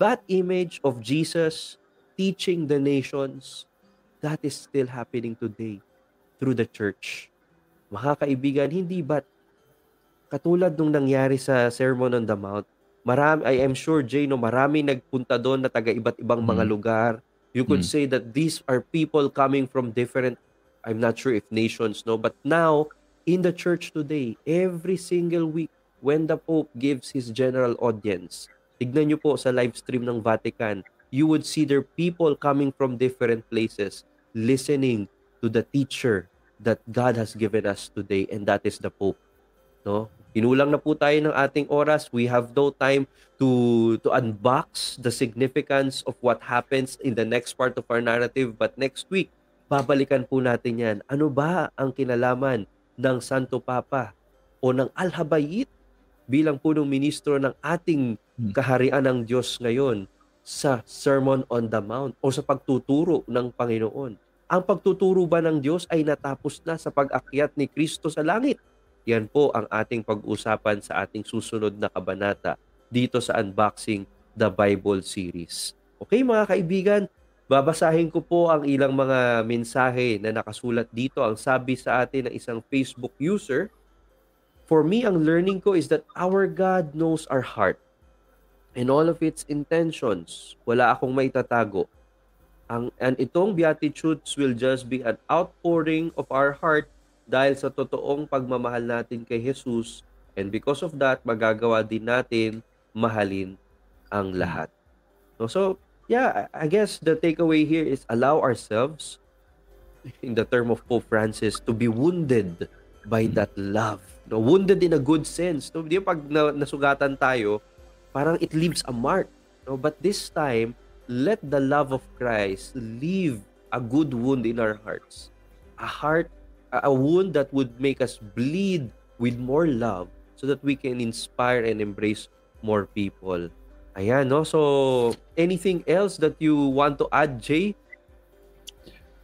That image of Jesus teaching the nations, that is still happening today through the church. Mga kaibigan, hindi ba katulad nung nangyari sa Sermon on the Mount, marami, I am sure, Jay, no, marami nagpunta doon na taga iba't ibang mga mm. lugar. You could mm. say that these are people coming from different, I'm not sure if nations, no, but now, in the church today, every single week, when the Pope gives his general audience, tignan nyo po sa live stream ng Vatican, you would see there people coming from different places listening to the teacher that God has given us today and that is the Pope. No? Inulang na po tayo ng ating oras. We have no time to to unbox the significance of what happens in the next part of our narrative but next week babalikan po natin 'yan. Ano ba ang kinalaman ng Santo Papa o ng Alhabayit bilang punong ministro ng ating hmm. kaharian ng Diyos ngayon sa Sermon on the Mount o sa pagtuturo ng Panginoon. Ang pagtuturo ba ng Diyos ay natapos na sa pag-akyat ni Kristo sa langit? Yan po ang ating pag-usapan sa ating susunod na kabanata dito sa Unboxing the Bible series. Okay mga kaibigan, babasahin ko po ang ilang mga mensahe na nakasulat dito. Ang sabi sa atin ng isang Facebook user, For me, ang learning ko is that our God knows our heart in all of its intentions. Wala akong maitatago. Ang, and itong Beatitudes will just be an outpouring of our heart dahil sa totoong pagmamahal natin kay Jesus and because of that, magagawa din natin mahalin ang lahat. No, so, yeah, I guess the takeaway here is allow ourselves, in the term of Pope Francis, to be wounded by that love. No, wounded in a good sense. No, di pag na, nasugatan tayo, parang it leaves a mark. No, but this time, let the love of Christ leave a good wound in our hearts. A heart, a wound that would make us bleed with more love so that we can inspire and embrace more people. Ayan, no? So, anything else that you want to add, Jay?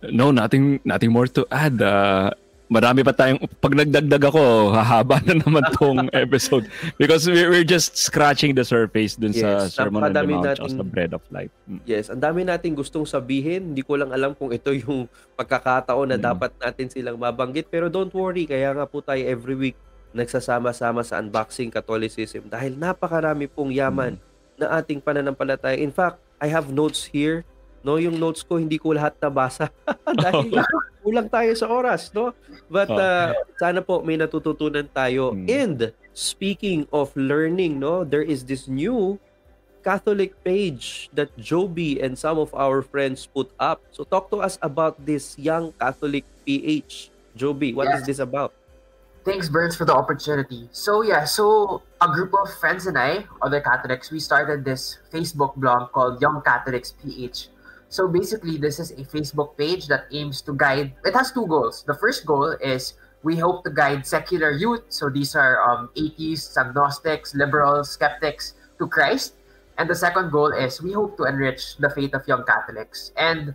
No, nothing nothing more to add. Uh, marami pa tayong pag nagdagdag ako, hahaba na naman tong episode because we're, we're just scratching the surface dun sa Yes, Sermon on the Mount just the bread of life. Mm. Yes, ang dami nating gustong sabihin. Hindi ko lang alam kung ito yung pagkakataon na Mm. dapat natin silang mabanggit. Pero don't worry, kaya nga po tayo every week nagsasama-sama sa Unboxing Catholicism dahil napakarami pong yaman na ating pananampalataya. In fact, I have notes here. No, yung notes ko hindi ko lahat nabasa dahil kulang tayo sa oras, no? But uh, sana po may natututunan tayo. Mm. And speaking of learning, no, there is this new Catholic page that Joby and some of our friends put up. So talk to us about this Young Catholic PH. Joby, what is Yes. this about? Thanks, Burns, for the opportunity. So yeah, so a group of friends and I, other Catholics, we started this Facebook blog called Young Catholics PH. So basically, this is a Facebook page that aims to guide. It has two goals. The first goal is we hope to guide secular youth. So these are um, atheists, agnostics, liberals, skeptics to Christ. And the second goal is we hope to enrich the faith of young Catholics. And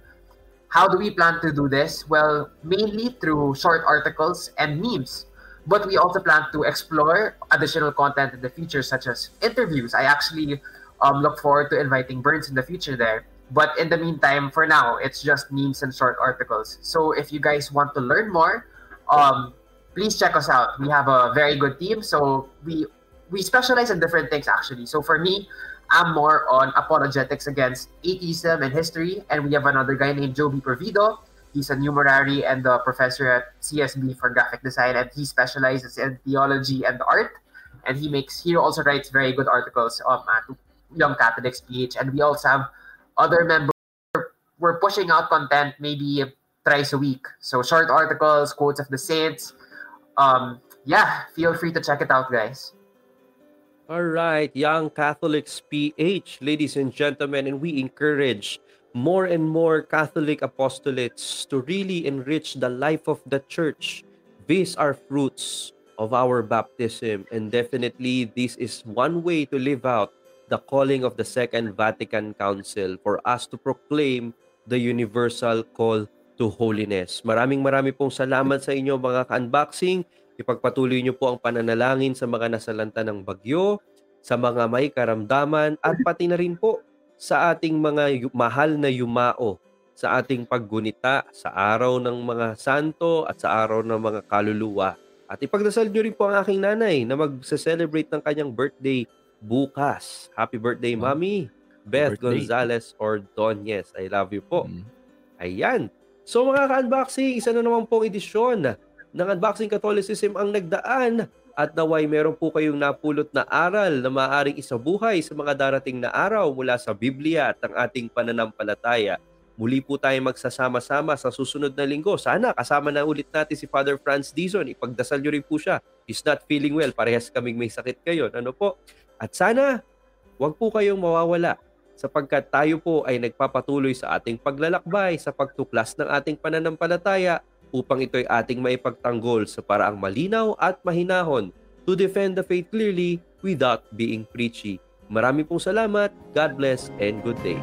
how do we plan to do this? Well, mainly through short articles and memes. But we also plan to explore additional content in the future, such as interviews. I actually um, look forward to inviting Burns in the future there. But in the meantime, for now, it's just memes and short articles. So if you guys want to learn more, um, please check us out. We have a very good team. So we we specialize in different things actually. So for me, I'm more on apologetics against atheism and history, and we have another guy named Joby Pervido. He's a numerary and a professor at CSB for graphic design, and he specializes in theology and art. And he makes he also writes very good articles um, at Young Catholics PH, and we also have other members. We're pushing out content maybe thrice a week, so short articles, quotes of the saints. Um, yeah, feel free to check it out, guys. All right, Young Catholics PH, ladies and gentlemen, and we encourage more and more Catholic apostolates to really enrich the life of the church. These are fruits of our baptism, and definitely this is one way to live out the calling of the Second Vatican Council for us to proclaim the universal call to holiness. Maraming marami pong salamat sa inyo mga ka-unboxing. Ipagpatuloy niyo po ang pananalangin sa mga nasalanta ng bagyo, sa mga may karamdaman, at pati na rin po sa ating mga mahal na yumao sa ating paggunita sa araw ng mga santo at sa araw ng mga kaluluwa. At ipagdasal niyo rin po ang aking nanay na mag-celebrate ng kanyang birthday bukas. Happy birthday, Wow. Mami! Beth Birthday. Gonzalez Ordonez. I love you po. Mm. Ayan. So mga ka-unboxing, isa na naman pong edisyon ng Unboxing Catholicism ang nagdaan at naway meron po kayong napulot na aral na maaaring isabuhay sa mga darating na araw mula sa Biblia at ang ating pananampalataya. Muli po tayo magsasama-sama sa susunod na linggo. Sana kasama na ulit natin si Father Franz Dizon. Ipagdasal nyo rin po siya. He's not feeling well. Parehas kaming may sakit kayo. Ano po? At sana, huwag po kayong mawawala sapagkat tayo po ay nagpapatuloy sa ating paglalakbay sa pagtuklas ng ating pananampalataya upang ito'y ating maipagtanggol sa paraang malinaw at mahinahon to defend the faith clearly without being preachy. Marami pong salamat, God bless, and good day.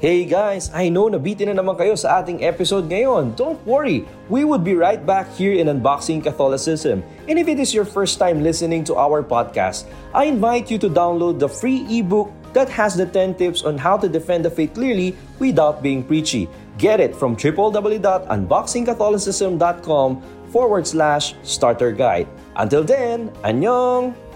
Hey guys, I know nabitin na naman kayo sa ating episode ngayon. Don't worry, we would be right back here in Unboxing Catholicism. And if it is your first time listening to our podcast, I invite you to download the free ebook that has the 10 tips on how to defend the faith clearly without being preachy. Get it from www.unboxingcatholicism.com forward slash starter guide. Until then, annyeong!